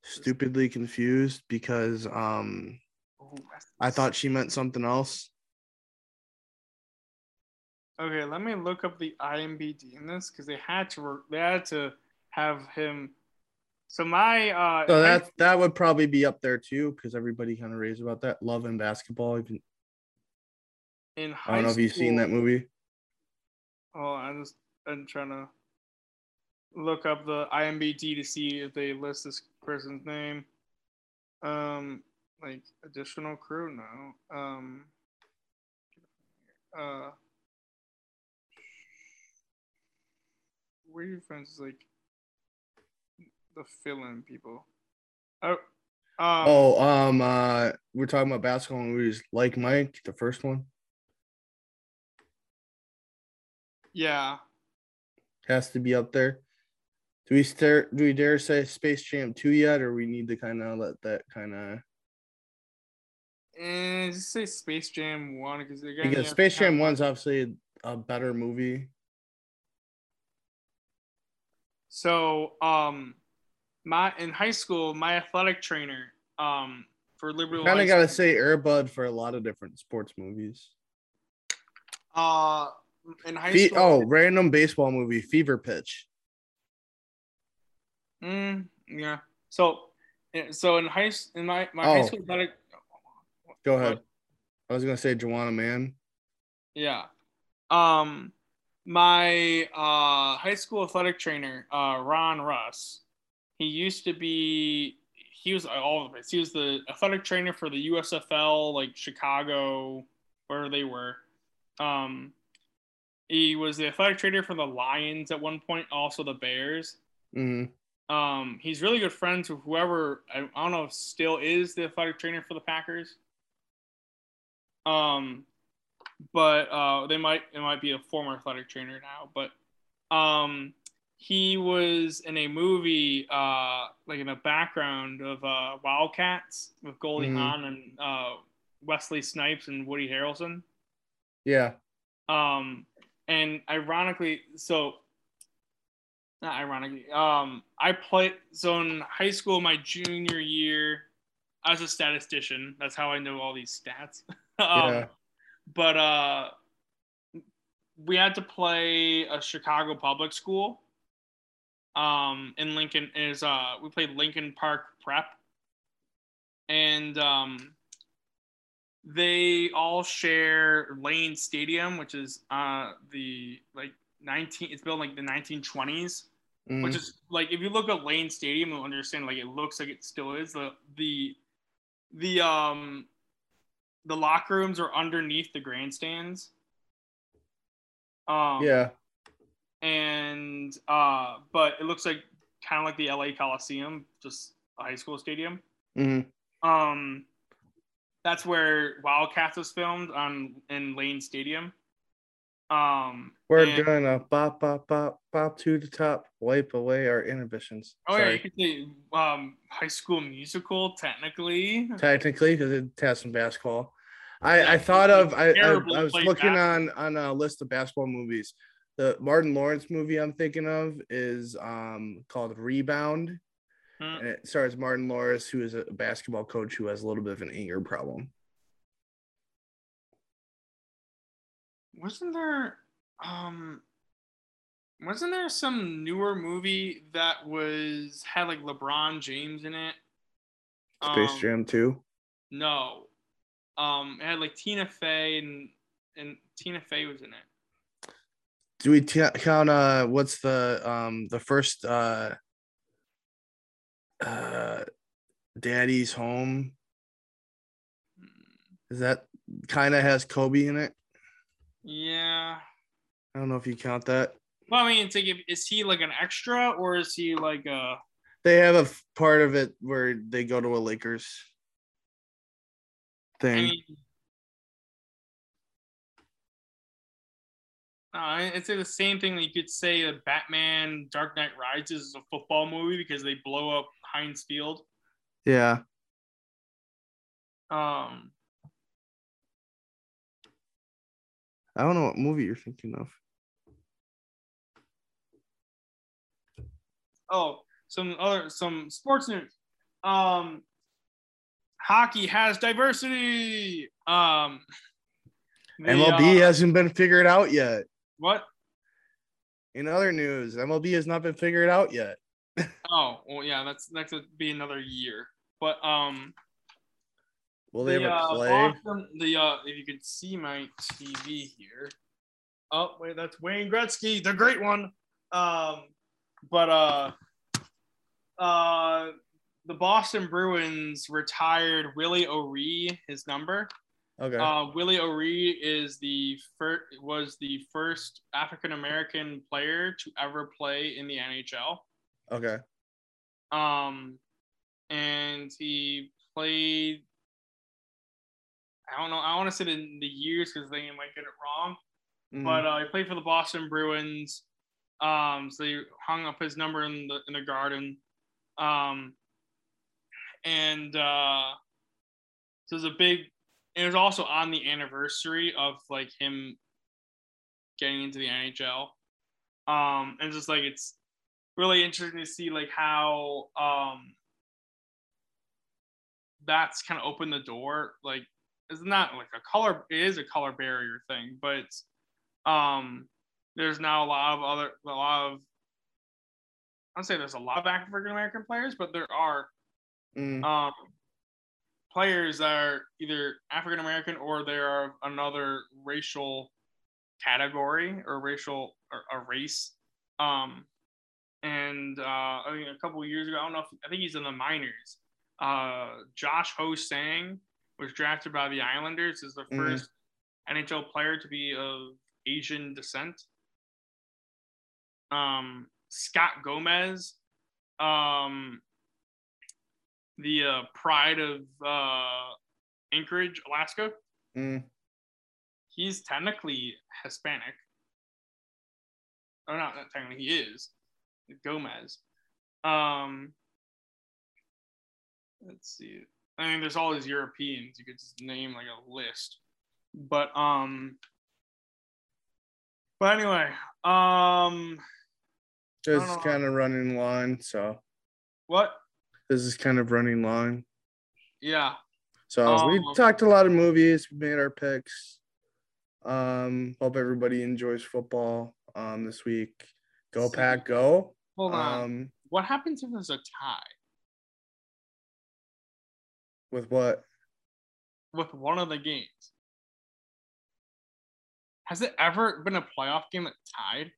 stupidly confused because um I thought she meant something else. Okay, let me look up the IMBD in this because they had to re- they had to have him. So my uh, So high- that that would probably be up there too because everybody kind of raves about that love and basketball. Even in I don't know if you've seen that movie. Oh, I'm just I'm trying to look up the IMBD to see if they list this person's name. Um, like additional crew, no. Um, uh, where are your friends? Like the fill-in people. Oh, um, Oh, um, uh, we're talking about basketball movies like Mike, the first one yeah. has to be up there. Do we start? Do we dare say Space Jam two yet, or we need to kind of let that kind of And just say Space Jam one because again, because to Space Jam one's obviously a better movie. So, um, my in high school, my athletic trainer, um, for Liberty. Kind of got to School- say Airbud for a lot of different sports movies. Uh, in high Fe- school. oh, random baseball movie, Fever Pitch. Mm, yeah. So, eh, so in high in my my high Oh. school athletic. Go What? ahead. I was gonna say Joanna Man. Yeah. Um, my uh high school athletic trainer, uh, Ron Russ. He used to be. He was all of it. He was the athletic trainer for the USFL, like Chicago, where they were. Um, he was the athletic trainer for the Lions at one point, also the Bears. hmm Um, he's really good friends with whoever I, I don't know if still is the athletic trainer for the Packers. Um, but uh, they might it might be a former athletic trainer now. But um, he was in a movie uh, like in the background of uh, Wildcats with Goldie Mhm. Hawn and uh, Wesley Snipes and Woody Harrelson. Yeah. Um, and ironically, so not ironically, um, I played so in high school, my junior year, I was a statistician. That's how I know all these stats. um, Yeah. But uh, we had to play a Chicago public school. Um, in Lincoln is uh, we played Lincoln Park Prep, and um, they all share Lane Stadium, which is uh the like 19. It's built like the 1920s, Mhm. which is like if you look at Lane Stadium, you'll understand like it looks like it still is. The the the um the locker rooms are underneath the grandstands. Um, yeah. and uh, but it looks like kind of like the LA Coliseum, just a high school stadium. hmm Um, that's where Wildcats was filmed on in Lane Stadium. Um, We're and- gonna bop, bop, bop, bop to the top, wipe away our inhibitions. Oh yeah, you could say um, High School Musical technically. Technically, because it has some basketball. I, Yeah, I thought of I, I, I was looking basketball. on on a list of basketball movies. The Martin Lawrence movie I'm thinking of is um called Rebound, Hmm. and it stars Martin Lawrence, who is a basketball coach who has a little bit of an anger problem. Wasn't there um wasn't there some newer movie that was had like LeBron James in it? Space Um, Jam 2. No. Um it had like Tina Fey and and Tina Fey was in it. Do we t- count uh what's the um the first uh uh Daddy's Home? Is that kind of has Kobe in it? Yeah. I don't know if you count that. Well, I mean, it's like, is he like an extra or is he like a? They have a part of it where they go to a Lakers I thing. mean, uh, it's the same thing that you could say that Batman Dark Knight Rises is a football movie because they blow up Heinz Field. yeah. Um, I don't know what movie you're thinking of. oh, some other some sports news. Um, hockey has diversity. Um, the, MLB uh, hasn't been figured out yet. what? In other news, MLB has not been figured out yet. Oh, well, yeah, that's that's gonna be another year. But um, Will they the, a uh, play? Boston, the uh, if you could see my TV here. Oh wait, that's Wayne Gretzky, the great one. Um, but uh, uh, the Boston Bruins retired Willie O'Ree, his number. Okay. Uh, Willie O'Ree is the first was the first African American player to ever play in the NHL. okay. Um, and he played. I don't know. I want to say the, the years because they might get it wrong. Mhm. But uh, he played for the Boston Bruins. Um, so they hung up his number in the in the garden. Um, and uh, so it was a big. And it was also on the anniversary of like him getting into the NHL. Um, and just like it's really interesting to see like how um that's kind of opened the door. Like it's not like a color. It is a color barrier thing, but um, there's now a lot of other a lot of. I'd say there's a lot of African American players, but there are Mm. um, players that are either African American or they are of another racial category or racial or a race. Um, and uh, I think a couple of years ago, I don't know if I think he's in the minors. Uh, Josh Ho Sang was drafted by the Islanders as the Mhm. first NHL player to be of Asian descent. Um, Scott Gomez, um, the uh, pride of uh, Anchorage, Alaska. Mm. He's technically Hispanic. Oh, not, not technically, he is. Gomez. Um, let's see. I mean, there's all these Europeans. You could just name like a list. But um, but anyway, um, This is kind of running long, so what? this is kind of running long. Yeah, So we Um, talked a lot of movies, we made our picks. Um, hope everybody enjoys football um this week. Go pack, go. hold on. Um, what happens if there's a tie with what? with one of the games? Has it ever been a playoff game that tied?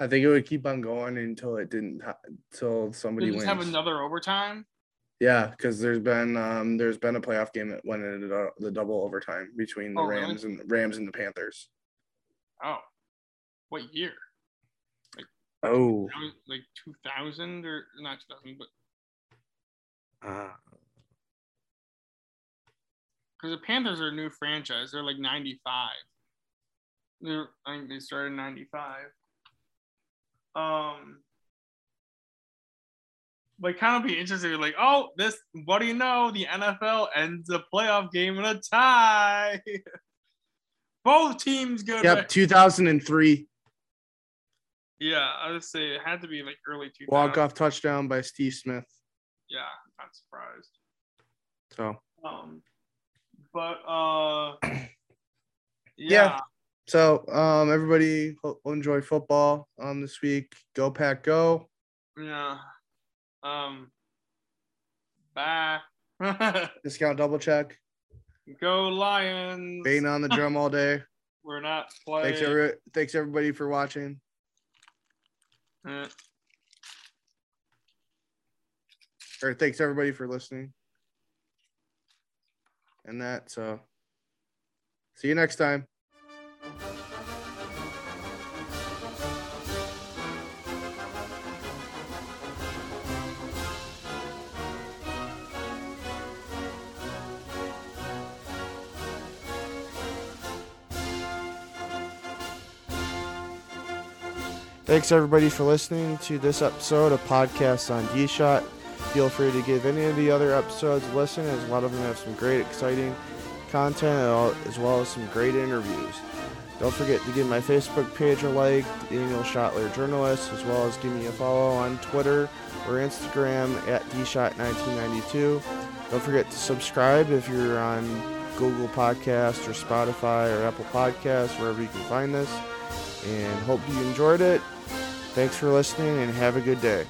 I think it would keep on going until it didn't until somebody it wins. have another overtime? Yeah, because there's been um there's been a playoff game that went into the, the double overtime between the Oh, really? Rams and Rams and the Panthers. Oh, what year? Like Oh, like 2000 or not 2000, but uh, because the Panthers are a new franchise, they're like 95. They're, I think they started in 95. Um, but kind of be interesting, like, oh, this, what do you know? The NFL ends a playoff game in a tie. Both teams go yep, 2003 yeah, I would say it had to be like early 2000. walk off touchdown by Steve Smith. Yeah, not surprised. So Um, but uh, yeah, Yeah. so um everybody ho- enjoy football um this week. Go pack, go. yeah. Um, bye. Discount double check. Go Lions. Bane on the drum all day. We're not playing. Thanks every, thanks everybody for watching. Uh, Or thanks everybody for listening and that. So see you next time. Thanks everybody for listening to this episode of Podcasts on D Shot. Feel free to give any of the other episodes a listen, as a lot of them have some great, exciting content as well as some great interviews. Don't forget to give my Facebook page a like, Daniel Schottler Journalist, as well as give me a follow on Twitter or Instagram at dshot1992. Don't forget to subscribe if you're on Google Podcast or Spotify or Apple Podcasts, wherever you can find this. And hope you enjoyed it. Thanks for listening and have a good day.